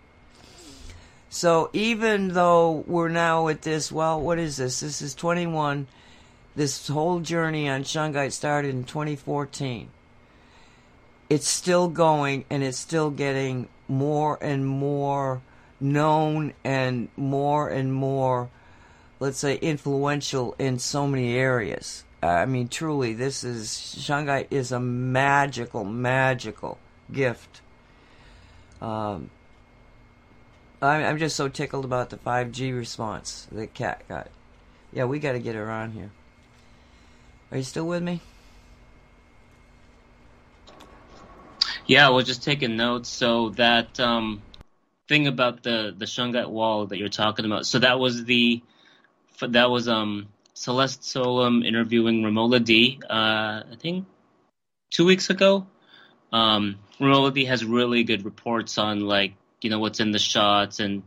So even though we're now at this, well, what is this? This is 21. This whole journey on Shungite started in 2014. It's still going and it's still getting more and more known and more and more, let's say, influential in so many areas. I mean, truly, this is Shungite is a magical, magical gift. Um, I'm, I'm just so tickled about the 5G response that Kat got. Yeah, we got to get her on here. Are you still with me? Yeah, we're just taking notes so that um, thing about the the Shungite wall that you're talking about. So that was the that was um Celeste Solum interviewing Romola D. Uh, I think two weeks ago. Um, Romola D has really good reports on like you know what's in the shots and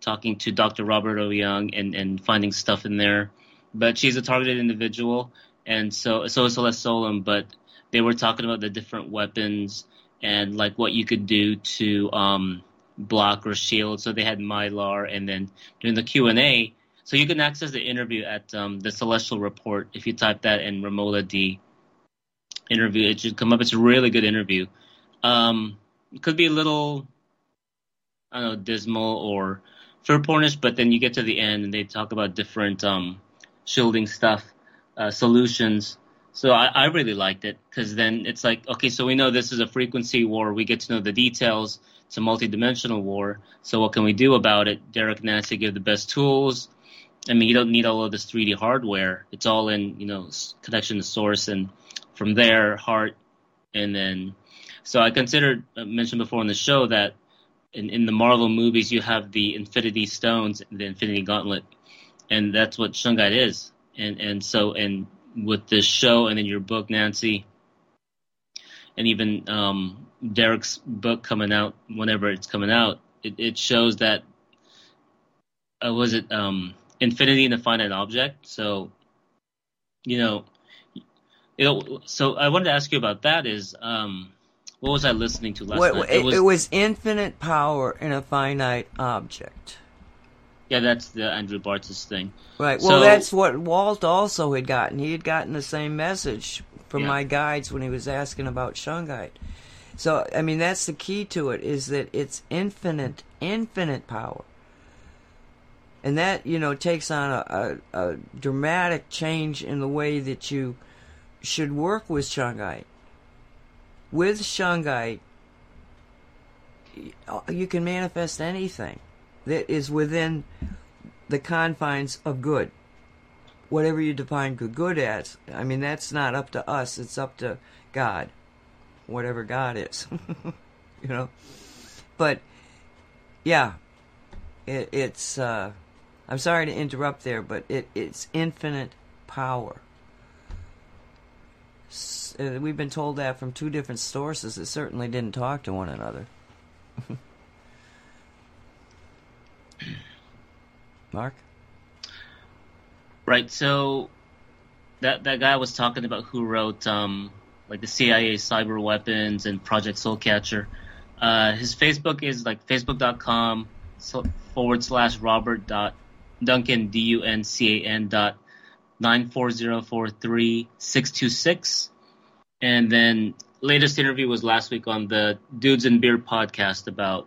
talking to Dr. Robert O. Young and and finding stuff in there. But she's a targeted individual, and so so is Celeste Solum. But they were talking about the different weapons and like what you could do to um block or shield. So they had Mylar, and then during the Q and A, so you can access the interview at um, the Celestial Report if you type that in Romola D interview. It should come up. It's a really good interview. Um, it could be a little, I don't know, dismal or fear pornish, but then you get to the end and they talk about different um, shielding stuff, uh, solutions. So I, I really liked it because then it's like, okay, so we know this is a frequency war. We get to know the details it's a multi-dimensional war. So what can we do about it? Derek Nancy give the best tools. I mean, you don't need all of this 3D hardware. It's all in, you know, connection to source, and from there, heart, and then. So I considered I mentioned before in the show that in, in the Marvel movies you have the Infinity Stones, the Infinity Gauntlet, and that's what Shungite is. And and so and with this show and in your book, Nancy, and even um, Derek's book coming out whenever it's coming out, it, it shows that uh, was it um, infinity in a finite object. So, you know, you know. So I wanted to ask you about that. Is um, what was I listening to last what, night? It, it, was, it was infinite power in a finite object. Yeah, that's the Andrew Bartzis thing. Right. Well, So- that's what Walt also had gotten. He had gotten the same message from Yeah. my guides when he was asking about Shungite. So, I mean, that's the key to it is that it's infinite, infinite power. And that, you know, takes on a, a, a dramatic change in the way that you should work with Shungite. With Shungite, you can manifest anything that is within the confines of good. Whatever you define good, good as. I mean, that's not up to us, it's up to God. Whatever God is. *laughs* you know? But, yeah. It, it's, uh, I'm sorry to interrupt there, but it, it's infinite power. S- uh, we've been told that from two different sources that certainly didn't talk to one another. *laughs* Mark? Right. So that that guy was talking about who wrote um, like the CIA cyber weapons and Project Soulcatcher. Uh, his Facebook is like facebook.com forward slash Robert dot Duncan D U N C A N dot nine four zero four three six two six. And then latest interview was last week on the Dudes and Beer podcast about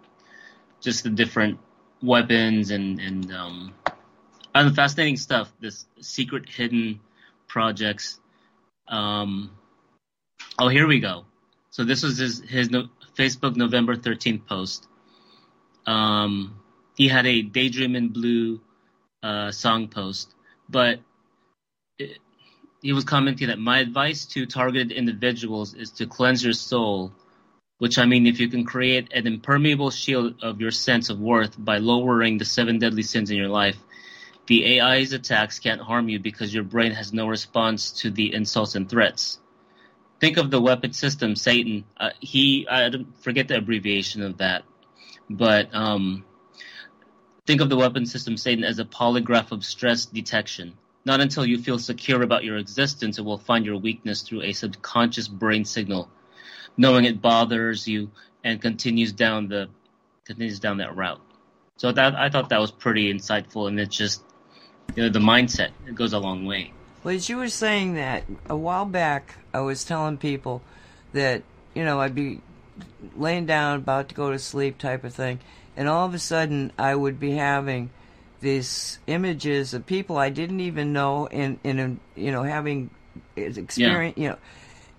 just the different weapons and and um, fascinating stuff. This secret hidden projects. Um, oh, here we go. So this was his his no, Facebook November thirteenth post. Um, he had a Daydream in Blue uh, song post, but it, he was commenting that my advice to targeted individuals is to cleanse your soul. Which I mean, if you can create an impermeable shield of your sense of worth by lowering the seven deadly sins in your life, the AI's attacks can't harm you because your brain has no response to the insults and threats. Think of the weapon system, Satan. Uh, he, I forget the abbreviation of that, but um, think of the weapon system, Satan, as a polygraph of stress detection. Not until you feel secure about your existence, it will find your weakness through a subconscious brain signal, knowing it bothers you and continues down the continues down that route. So that I thought that was pretty insightful, and it's just you know the mindset it goes a long way. Well, as you were saying that a while back, I was telling people that you know I'd be laying down, about to go to sleep, type of thing, and all of a sudden I would be having these images of people I didn't even know, in in you know having experience, you know,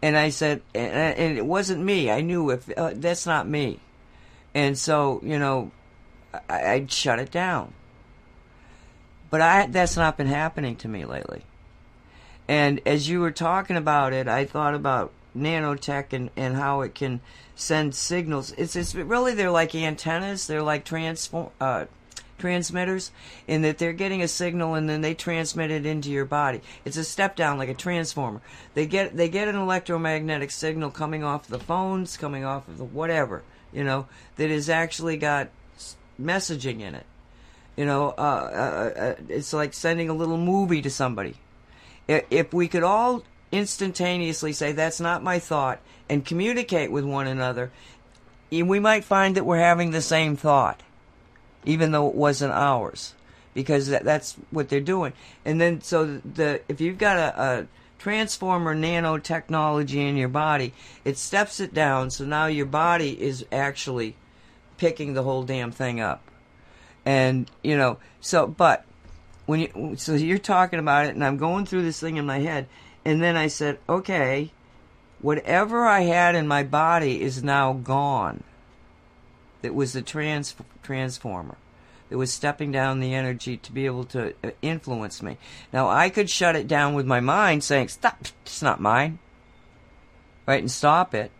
and I said, and, and it wasn't me. I knew if uh, that's not me, and so you know, I, I'd shut it down. But I that's not been happening to me lately. And as you were talking about it, I thought about nanotech and, and how it can send signals. It's, it's really they're like antennas. They're like transform uh, transmitters in that they're getting a signal and then they transmit it into your body. It's a step down like a transformer. They get they get an electromagnetic signal coming off the phones, coming off of the whatever you know that has actually got messaging in it. You know, uh, uh, uh, it's like sending a little movie to somebody. If we could all instantaneously say, that's not my thought, and communicate with one another, we might find that we're having the same thought, even though it wasn't ours, because that, that's what they're doing. And then, so the if you've got a, a transformer nanotechnology in your body, it steps it down, so now your body is actually picking the whole damn thing up and you know so but when you so you're talking about it and i'm going through this thing in my head and then i said okay whatever i had in my body is now gone. That was the trans transformer that was stepping down the energy to be able to uh, influence me. Now i could shut it down with my mind saying stop it's not mine. Right and stop it.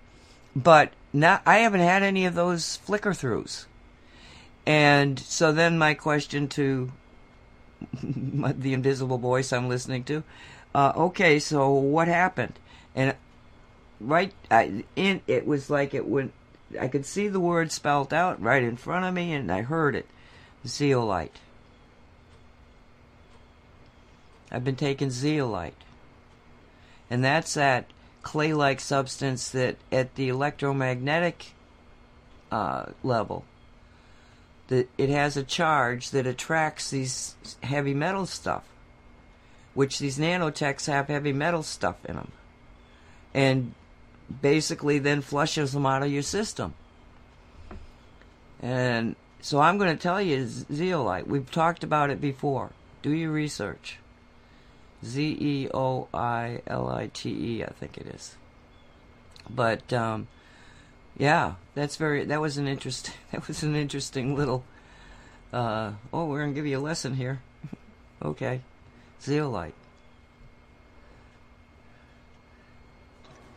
But not, i haven't had any of those flicker throughs and so then my question to *laughs* the invisible voice I'm listening to, uh, okay, so what happened? And right I, in it was like it went. I could see the word spelt out right in front of me, and I heard it, zeolite. I've been taking zeolite, and that's that clay-like substance that at the electromagnetic uh, level that it has a charge that attracts these heavy metal stuff, which these nanotechs have heavy metal stuff in them, and basically then flushes them out of your system. And so I'm going to tell you zeolite. We've talked about it before. Do your research. Z E O I L I T E, I think it is. But um, yeah, that's very. That was an interest. *laughs* That was an interesting little. Uh, oh, we're gonna give you a lesson here. *laughs* okay, zeolite.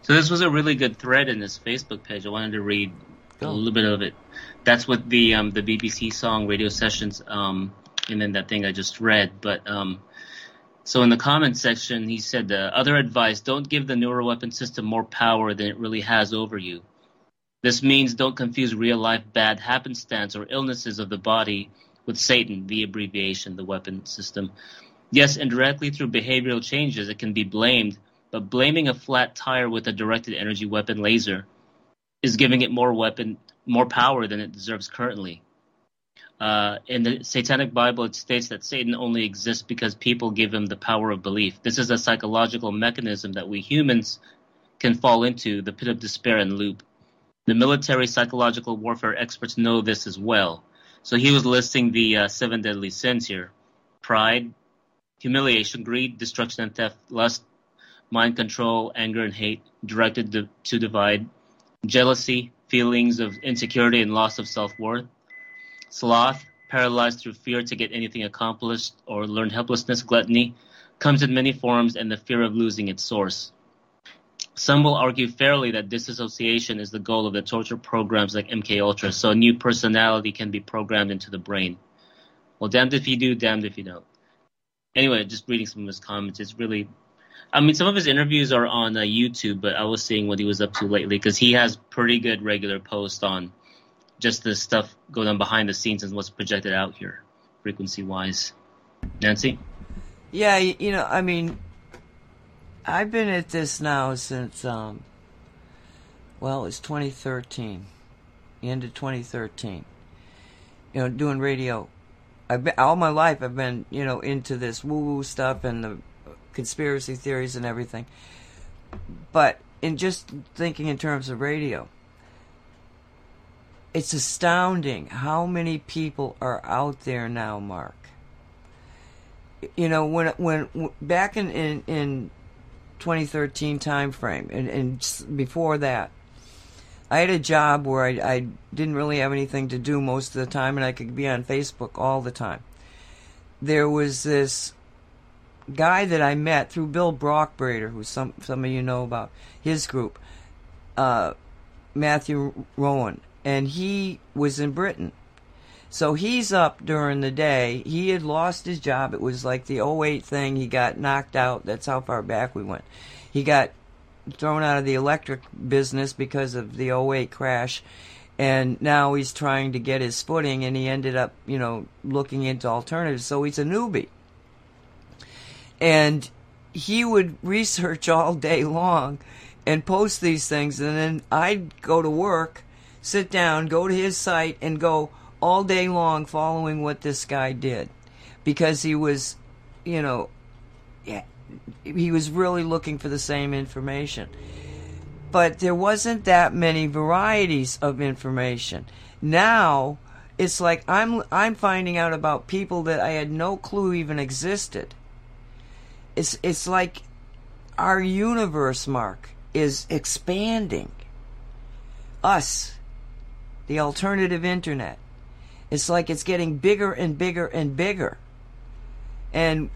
So this was a really good thread in this Facebook page. I wanted to read a little bit of it. That's what the um, the BBC song radio sessions um, and then that thing I just read. But um, so in the comment section, he said, uh, "Other advice: Don't give the neuroweapon system more power than it really has over you. This means don't confuse real life bad happenstance or illnesses of the body with Satan, the abbreviation, the weapon system. Yes, indirectly through behavioral changes, it can be blamed." But blaming a flat tire with a directed energy weapon laser is giving it more weapon, more power than it deserves currently. Uh, in the Satanic Bible, it states that Satan only exists because people give him the power of belief. This is a psychological mechanism that we humans can fall into, the pit of despair and loop. The military psychological warfare experts know this as well. So he was listing the uh, seven deadly sins here pride, humiliation, greed, destruction and theft, lust, mind control, anger and hate, directed to, to divide, jealousy, feelings of insecurity and loss of self worth, sloth, paralyzed through fear to get anything accomplished, or learned helplessness, gluttony, comes in many forms and the fear of losing its source. Some will argue fairly that disassociation is the goal of the torture programs like MK Ultra, so a new personality can be programmed into the brain. Well, damned if you do, damned if you don't. Anyway, just reading some of his comments, it's really I mean, some of his interviews are on uh, YouTube, but I was seeing what he was up to lately because he has pretty good regular posts on just the stuff going on behind the scenes and what's projected out here, frequency wise. Nancy? Yeah, you know, I mean, I've been at this now since, um, well, it's 2013, the end of 2013. You know, doing radio. I've been, all my life I've been, you know, into this woo woo stuff and the conspiracy theories and everything. But in just thinking in terms of radio, it's astounding how many people are out there now, Mark. You know, when when back in in, in 2013 time frame and, and before that, I had a job where I, I didn't really have anything to do most of the time, and I could be on Facebook all the time. There was this guy that I met through Bill Brockbrader, who some some of you know about his group, uh, Matthew Rowan, and he was in Britain. So he's up during the day. He had lost his job. It was like the 08 thing. He got knocked out. That's how far back we went. He got thrown out of the electric business because of the 08 crash. And now he's trying to get his footing, and he ended up, you know, looking into alternatives. So he's a newbie and he would research all day long and post these things and then I'd go to work, sit down, go to his site and go all day long following what this guy did because he was, you know, he was really looking for the same information. But there wasn't that many varieties of information. Now it's like I'm I'm finding out about people that I had no clue even existed it's it's like our universe, Mark, is expanding. Us, the alternative internet. It's like it's getting bigger and bigger and bigger. And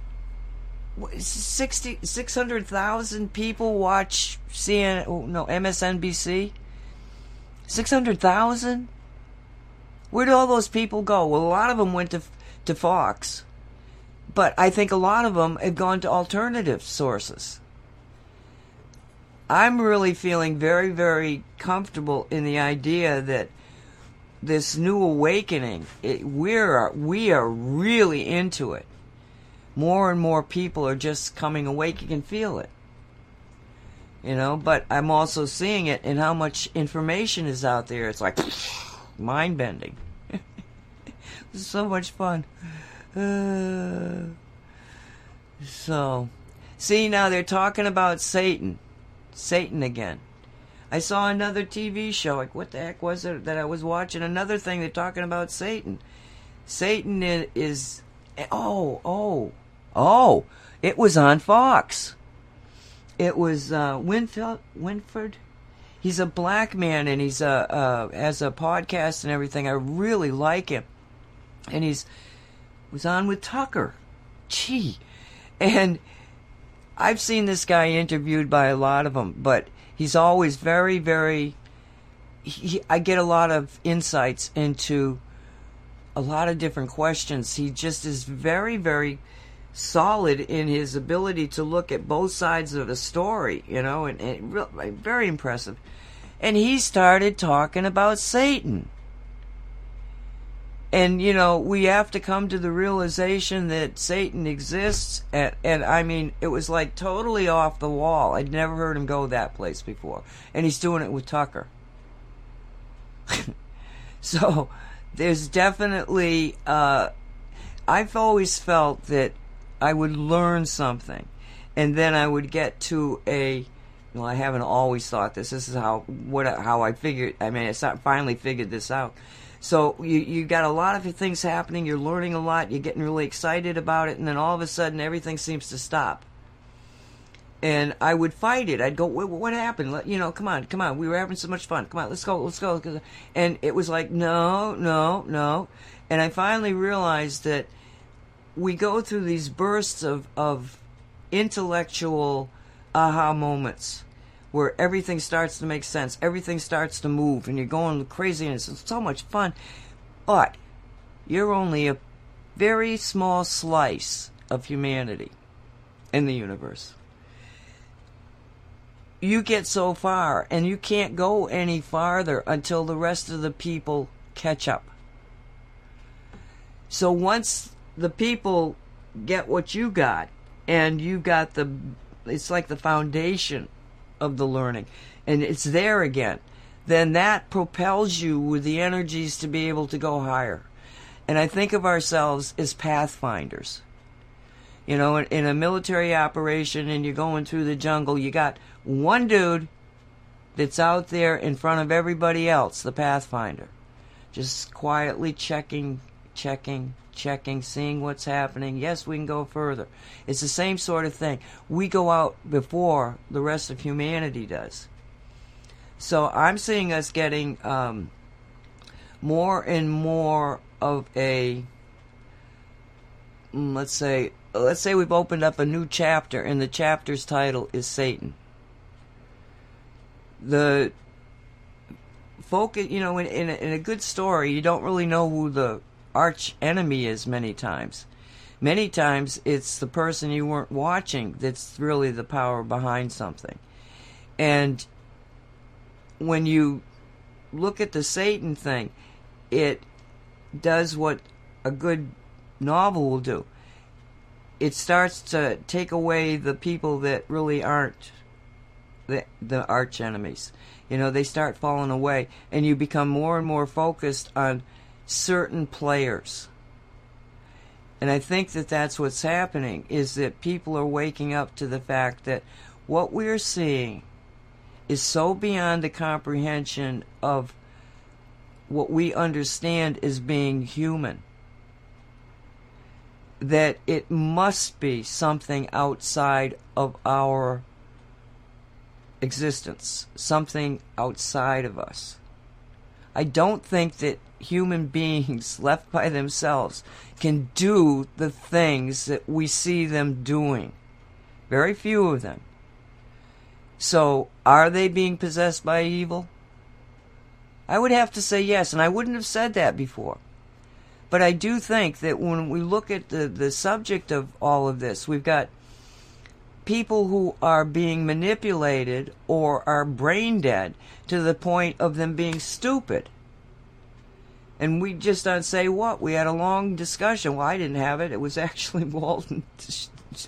60, 600,000 people watch CNN, oh, no, MSNBC? 600,000? Where did all those people go? Well, a lot of them went to, to Fox. But I think a lot of them have gone to alternative sources. I'm really feeling very, very comfortable in the idea that this new awakening, it, we're we are really into it. More and more people are just coming awake. You can feel it, you know. But I'm also seeing it in how much information is out there. It's like *sighs* mind bending. *laughs* So much fun. Uh, *sighs* so, see now they're talking about Satan, Satan again. I saw another TV show. Like, what the heck was it that I was watching? Another thing they're talking about Satan. Satan is. Oh, oh, oh! It was on Fox. It was uh, Winfield Winford. He's a black man, and he's a, uh, has a podcast and everything. I really like him, and he's was on with Tucker. Gee, and I've seen this guy interviewed by a lot of them, but he's always very, very. He, I get a lot of insights into a lot of different questions. He just is very, very solid in his ability to look at both sides of the story, you know, and, and real, very impressive. And he started talking about Satan. And you know, we have to come to the realization that Satan exists and and I mean, it was like totally off the wall. I'd never heard him go that place before. And he's doing it with Tucker. *laughs* so, there's definitely uh I've always felt that I would learn something and then I would get to a well, I haven't always thought this. This is how what how I figured. I mean, I finally figured this out. So you you got a lot of things happening. You're learning a lot. You're getting really excited about it, and then all of a sudden everything seems to stop. And I would fight it. I'd go, what, happened? You know, come on, come on. We were having so much fun. Come on, let's go, let's go. And it was like, no, no, no. And I finally realized that we go through these bursts of, of intellectual aha moments where everything starts to make sense, everything starts to move, and you're going crazy, and it's so much fun. But you're only a very small slice of humanity in the universe. You get so far, and you can't go any farther until the rest of the people catch up. So once the people get what you got, and you got the, it's like the foundation of the learning, and it's there again, then that propels you with the energies to be able to go higher. And I think of ourselves as pathfinders. You know, in, in a military operation and you're going through the jungle, you got one dude that's out there in front of everybody else, the pathfinder, just quietly checking, checking, checking, seeing what's happening. Yes, we can go further. It's the same sort of thing. We go out before the rest of humanity does. So I'm seeing us getting um, more and more of a, mm, let's say, let's say we've opened up a new chapter, and the chapter's title is Satan. The focus, you know, in, in, a, in a good story, you don't really know who the arch enemy is many times. Many times it's the person you weren't watching that's really the power behind something. And when you look at the Satan thing, it does what a good novel will do. It starts to take away the people that really aren't the the arch enemies. You know, they start falling away and you become more and more focused on certain players. And I think that that's what's happening is that people are waking up to the fact that what we're seeing is so beyond the comprehension of what we understand as being human that it must be something outside of our existence, something outside of us. I don't think that human *laughs* beings left by themselves can do the things that we see them doing. Very few of them. So, are they being possessed by evil? I would have to say yes, and I wouldn't have said that before. But I do think that when we look at the, the subject of all of this, we've got people who are being manipulated or are brain dead to the point of them being stupid. And we just don't say what? We had a long discussion. Well, I didn't have it. It was *laughs* actually Walton,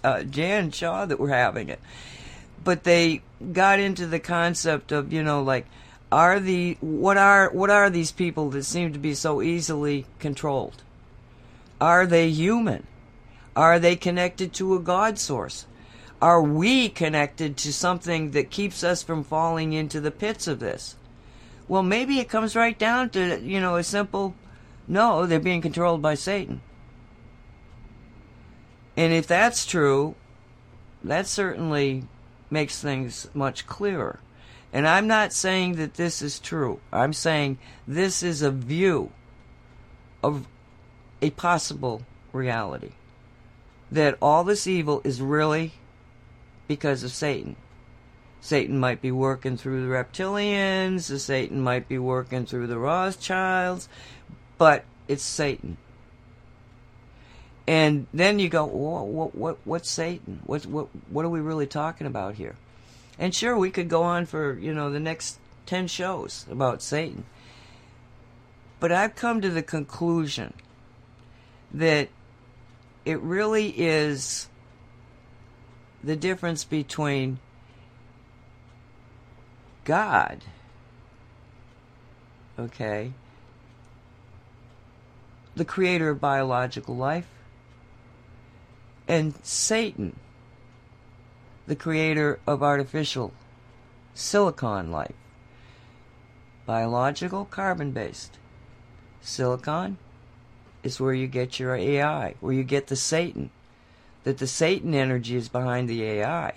uh, Jan Shaw that were having it. But they got into the concept of, you know, like, are the what are what are these people that seem to be so easily controlled? Are they human? Are they connected to a God source? Are we connected to something that keeps us from falling into the pits of this? Well, maybe it comes right down to, you know, a simple no, they're being controlled by Satan. And if that's true, that certainly makes things much clearer. And I'm not saying that this is true. I'm saying this is a view of a possible reality. That all this evil is really because of Satan. Satan might be working through the reptilians, the Satan might be working through the Rothschilds, but it's Satan. And then you go, what, what, what's Satan? What, what, what are we really talking about here? And sure, we could go on for you know the next ten shows about Satan. But I've come to the conclusion that it really is the difference between God, okay, the creator of biological life, and Satan, the creator of artificial silicon life. Biological, carbon based. Silicon is where you get your AI, where you get the Satan. That the Satan energy is behind the AI.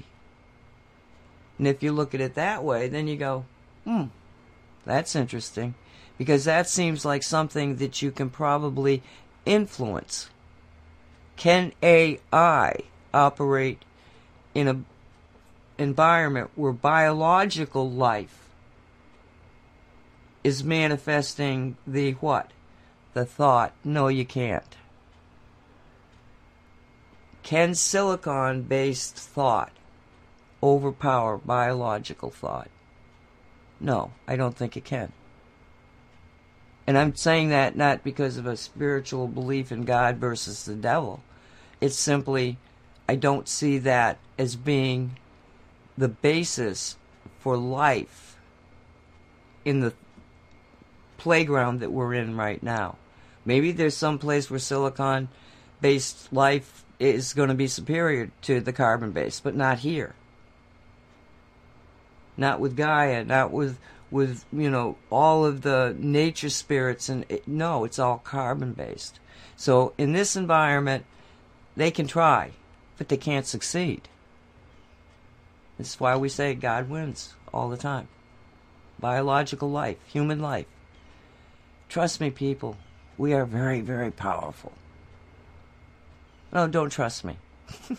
And if you look at it that way, then you go, hmm, that's interesting because that seems like something that you can probably influence. Can AI operate in an environment where biological life is manifesting the what? The thought, no, you can't. Can silicon based thought overpower biological thought? No, I don't think it can. And I'm saying that not because of a spiritual belief in God versus the devil. It's simply, I don't see that as being the basis for life in the playground that we're in right now. Maybe there's some place where silicon based life is going to be superior to the carbon base, but not here. Not with Gaia, not with with you know all of the nature spirits and it, no it's all carbon based. So in this environment they can try but they can't succeed. That's why we say god wins all the time. Biological life human life. Trust me people we are very very powerful no don't trust me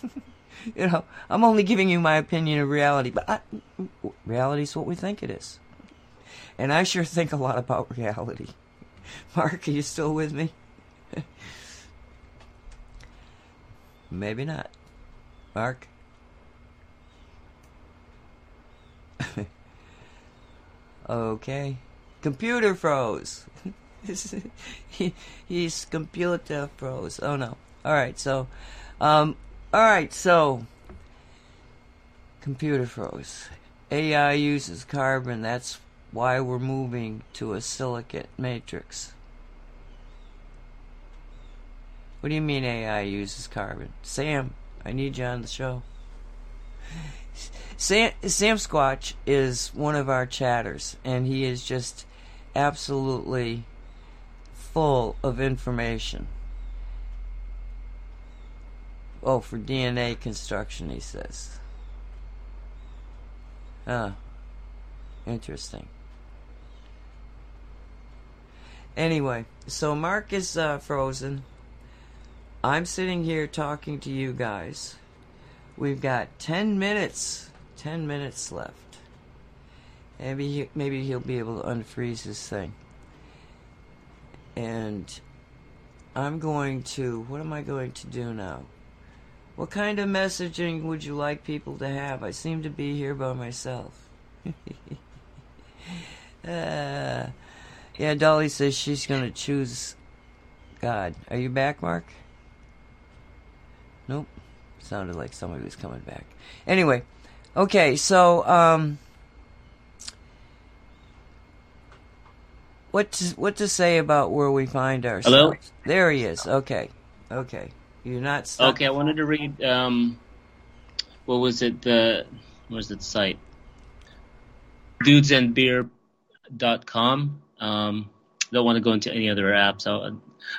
*laughs* you know i'm only giving you my opinion of reality but reality is what we think it is and I sure think a lot about reality. *laughs* Mark, are you still with me? *laughs* Maybe not. Mark? okay. Computer froze. he, he's computer froze. Oh no. Alright, so um alright, so computer froze. AI uses carbon, that's why we're moving to a silicate matrix. What do you mean AI uses carbon? Sam, I need you on the show. Sam, Sam Squatch is one of our chatters, and he is just absolutely full of information. Oh, for DNA construction, he says. Ah, interesting. Anyway, so Mark is uh, frozen. I'm sitting here talking to you guys. We've got 10 minutes. 10 minutes left. Maybe he, maybe he'll be able to unfreeze his thing. And I'm going to what am I going to do now? What kind of messaging would you like people to have? I seem to be here by myself. *laughs* uh, yeah, Dolly says she's going to choose God. Are you back, Mark? Nope. Sounded like somebody was coming back. Anyway, okay, so um what to, what to say about where we find ourselves? Hello? There he is. Okay. Okay, you're not stuck. Okay, I wanted to read. Um, what was it? The what was it site? Dudesandbeer.com. Um, don't want to go into any other apps. I,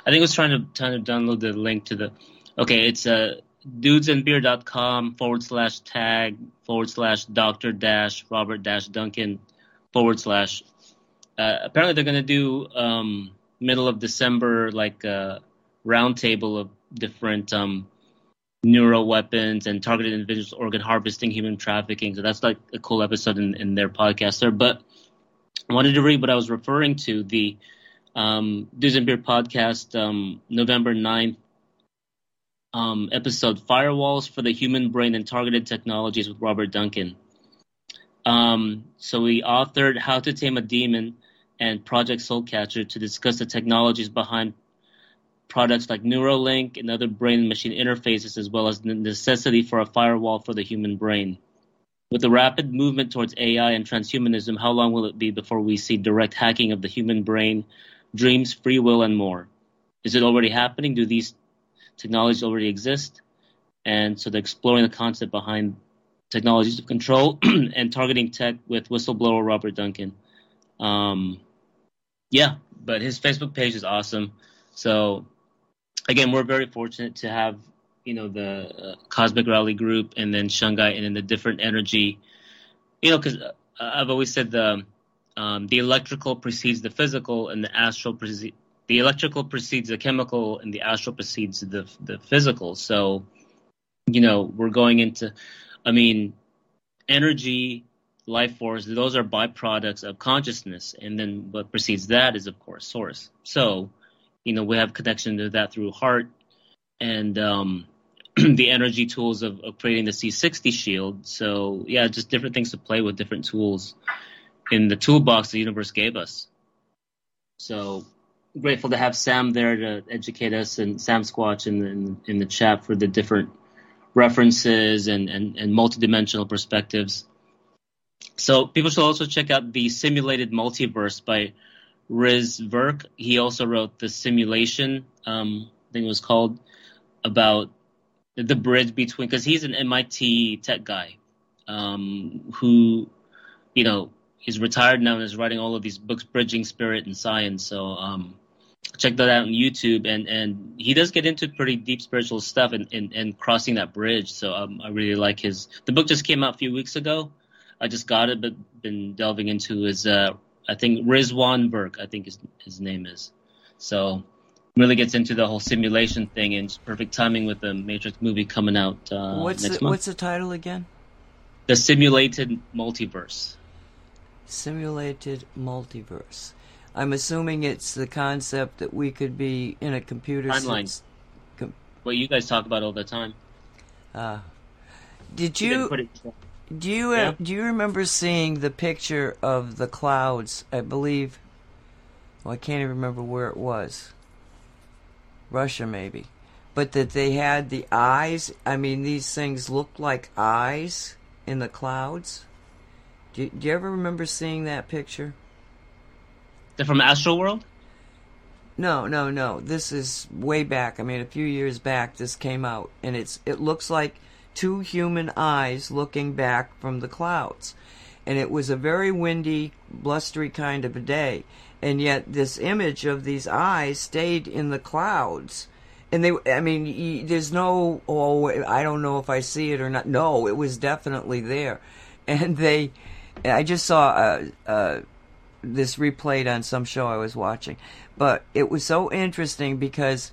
I think I was trying to trying to download the link to the. Okay, it's uh, dudesandbeer.com forward slash tag forward slash doctor dash Robert dash Duncan forward slash. Uh, apparently, they're going to do um, middle of December like a roundtable of different um, neural weapons and targeted individuals organ harvesting, human trafficking. So that's like a cool episode in, in their podcast there. But I wanted to read what I was referring to the um, Dudes and Beer podcast, um, November 9th, um, episode Firewalls for the Human Brain and Targeted Technologies with Robert Duncan. Um, so we authored How to Tame a Demon and Project Soulcatcher to discuss the technologies behind products like Neuralink and other brain machine interfaces, as well as the necessity for a firewall for the human brain. With the rapid movement towards AI and transhumanism, how long will it be before we see direct hacking of the human brain, dreams, free will, and more? Is it already happening? Do these technologies already exist? And so they're exploring the concept behind technologies of control *clears throat* and targeting tech with whistleblower Robert Duncan. Um, yeah, but his Facebook page is awesome. So again, we're very fortunate to have you know the uh, Cosmic Reality Group and then shungite and then the different energy. You know, because uh, I've always said the um, the electrical precedes the physical, and the astral precedes the electrical precedes the chemical, and the astral precedes the the physical. So, you know, we're going into, I mean, energy, life force. Those are byproducts of consciousness, and then what precedes that is, of course, source. So you know, we have connection to that through heart and um, *clears throat* the energy tools of, of, creating the C60 shield. So yeah, just different things to play with, different tools in the toolbox the universe gave us. So grateful to have Sam there to educate us and Sam Squatch in the, in, the chat for the different references and, and, and multidimensional perspectives. So people should also check out the simulated multiverse by Riz Virk. He also wrote the simulation, um, I think it was called, about the bridge between, because he's an MIT tech guy um, who, you know, he's retired now and is writing all of these books, Bridging Spirit and Science. So um, check that out on YouTube. And, and he does get into pretty deep spiritual stuff and, and, and crossing that bridge. So um, I really like his. The book just came out a few weeks ago. I just got it, but been delving into his uh, I think Rizwan Virk, I think his his name is. So really gets into the whole simulation thing and perfect timing with the Matrix movie coming out uh, what's next the, month. What's the title again? The Simulated Multiverse. Simulated Multiverse. I'm assuming it's the concept that we could be in a computer timeline. com- what you guys talk about all the time. Uh, did you? Do you uh, yeah. do you remember seeing the picture of the clouds? I believe. Well, I can't even remember where it was. Russia, maybe, but that they had the eyes. I mean, these things looked like eyes in the clouds. Do, do you ever remember seeing that picture? They're from Astral World. No, no, no. This is way back. I mean, a few years back, this came out, and it's it looks like two human eyes looking back from the clouds. And it was a very windy, blustery kind of a day. And yet, this image of these eyes stayed in the clouds. And they, I mean, there's no, oh, I don't know if I see it or not. No, it was definitely there. *laughs* And they, I just saw uh, uh, this replayed on some show I was watching. But it was so interesting because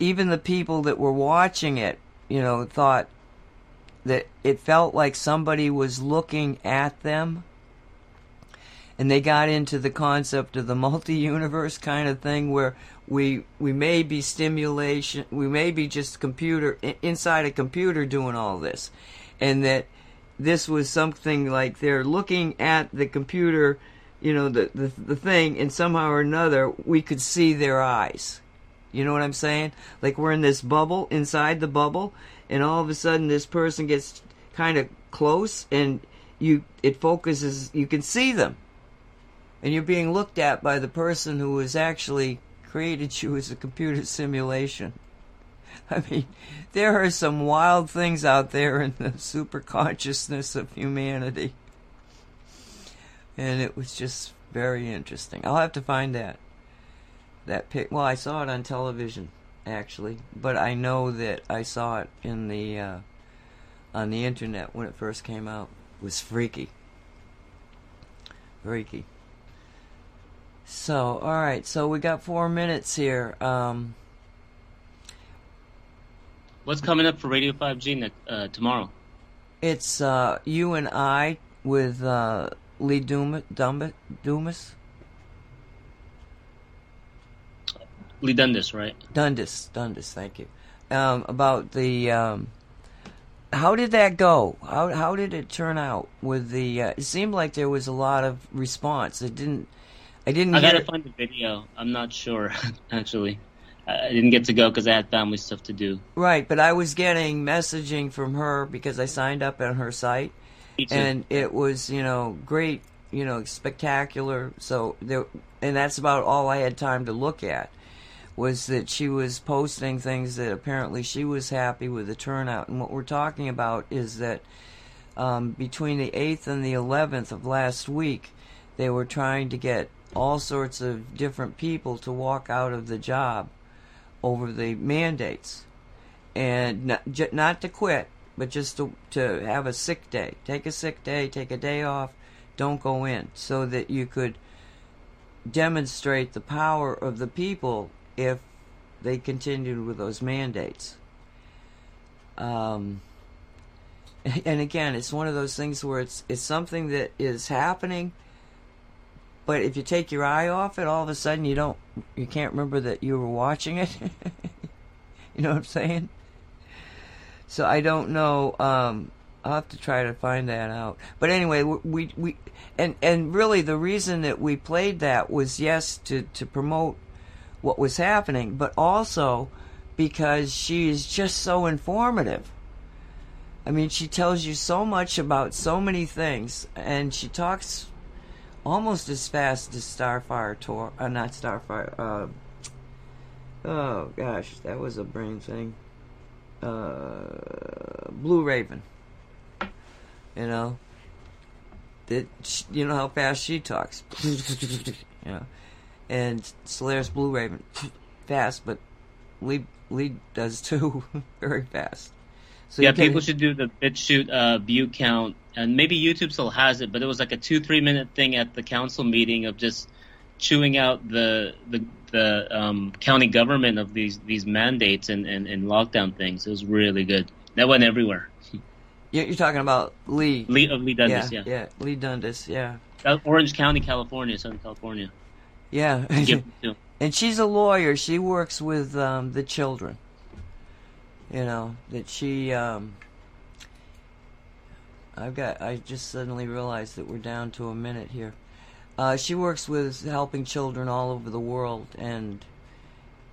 even the people that were watching it you know, thought that it felt like somebody was looking at them. And they got into the concept of the multi-universe kind of thing where we we may be stimulation, we may be just computer inside a computer doing all this, and that this was something like they're looking at the computer, you know, the the, the thing, and somehow or another we could see their eyes you know what I'm saying? Like we're in this bubble, inside the bubble, and all of a sudden this person gets kind of close and you it focuses you can see them. And you're being looked at by the person who has actually created you as a computer simulation. *laughs* I mean, there are some wild things out there in the super consciousness of humanity. And it was just very interesting. I'll have to find that. That pic. Well, I saw it on television actually, but I know that I saw it in the uh, on the internet when it first came out. It was freaky. Freaky. So, all right. So we got four minutes here. Um, What's coming up for Radio 5G uh, tomorrow? It's uh, you and I with uh, Lee Dumas. Dumas? Leigh Dundas, right? Dundas, Dundas. Thank you. Um, about the um, how did that go? How how did it turn out with the? Uh, it seemed like there was a lot of response. It didn't. I didn't. I gotta it. find the video. I'm not sure *laughs* actually. I didn't get to go because I had family stuff to do. Right, but I was getting messaging from her because I signed up on her site, and it was you know great, you know spectacular. So there, and that's about all I had time to look at was that she was posting things that apparently she was happy with the turnout. And what we're talking about is that um, between the 8th and the 11th of last week, they were trying to get all sorts of different people to walk out of the job over the mandates. And not, not to quit, but just to, to have a sick day. Take a sick day, take a day off, don't go in, so that you could demonstrate the power of the people if they continued with those mandates. Um, *laughs* and again, it's one of those things where it's it's something that is happening, but if you take your eye off it, all of a sudden you don't you can't remember that you were watching it. *laughs* you know what I'm saying? So I don't know. Um, I'll have to try to find that out. But anyway, we we and and really the reason that we played that was yes to to promote what was happening, but also because she is just so informative. I mean, she tells you so much about so many things, and she talks almost as fast as Starfire Tor. Uh, not Starfire. Uh, oh gosh, that was a brain thing. Uh, Blue Raven. You know, that you know how fast she talks. *laughs* know and Solaris Blue Raven *laughs* fast, but Lee Lee does *laughs* too very fast. So yeah, people should do the bit shoot uh, view count, and maybe YouTube still has it, but it was like a two three minute thing at the council meeting of just chewing out the the the um, county government of these these mandates and, and, and lockdown things. It was really good. That went everywhere. *laughs* You're talking about Lee. Lee of Leigh Dundas, yeah, yeah, yeah Leigh Dundas, yeah. Orange County, California, Southern California. Yeah. *laughs* and she's a lawyer. She works with um, the children. You know that she. Um, I've got. I just suddenly realized that we're down to a minute here. Uh, she works with helping children all over the world, and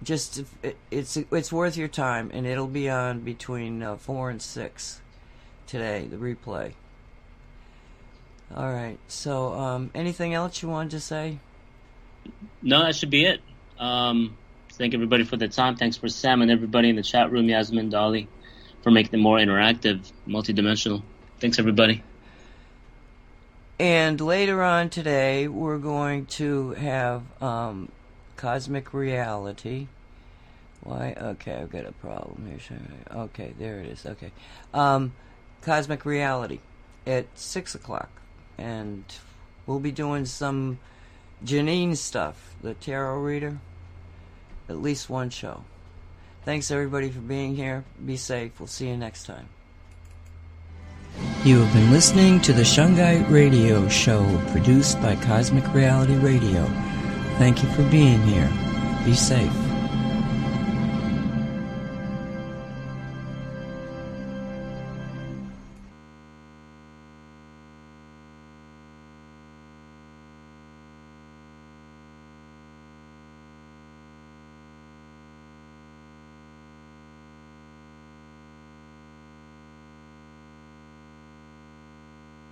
just it, it's it's worth your time, and it'll be on between uh, four and six today. The replay. All right. So, um, anything else you wanted to say? No, that should be it. Um, thank everybody for the time. Thanks for Sam and everybody in the chat room, Yasmin, Dolly, for making it more interactive, multidimensional. Thanks, everybody. And later on today, we're going to have um, Cosmic Reality. Why? Okay, I've got a problem here. Okay, there it is. Okay. Um, Cosmic Reality at 6 o'clock. And we'll be doing some Janine stuff, the tarot reader. At least one show. Thanks everybody for being here. Be safe. We'll see you next time. You have been listening to the Shungite Radio Show produced by Cosmic Reality Radio. Thank you for being here. Be safe.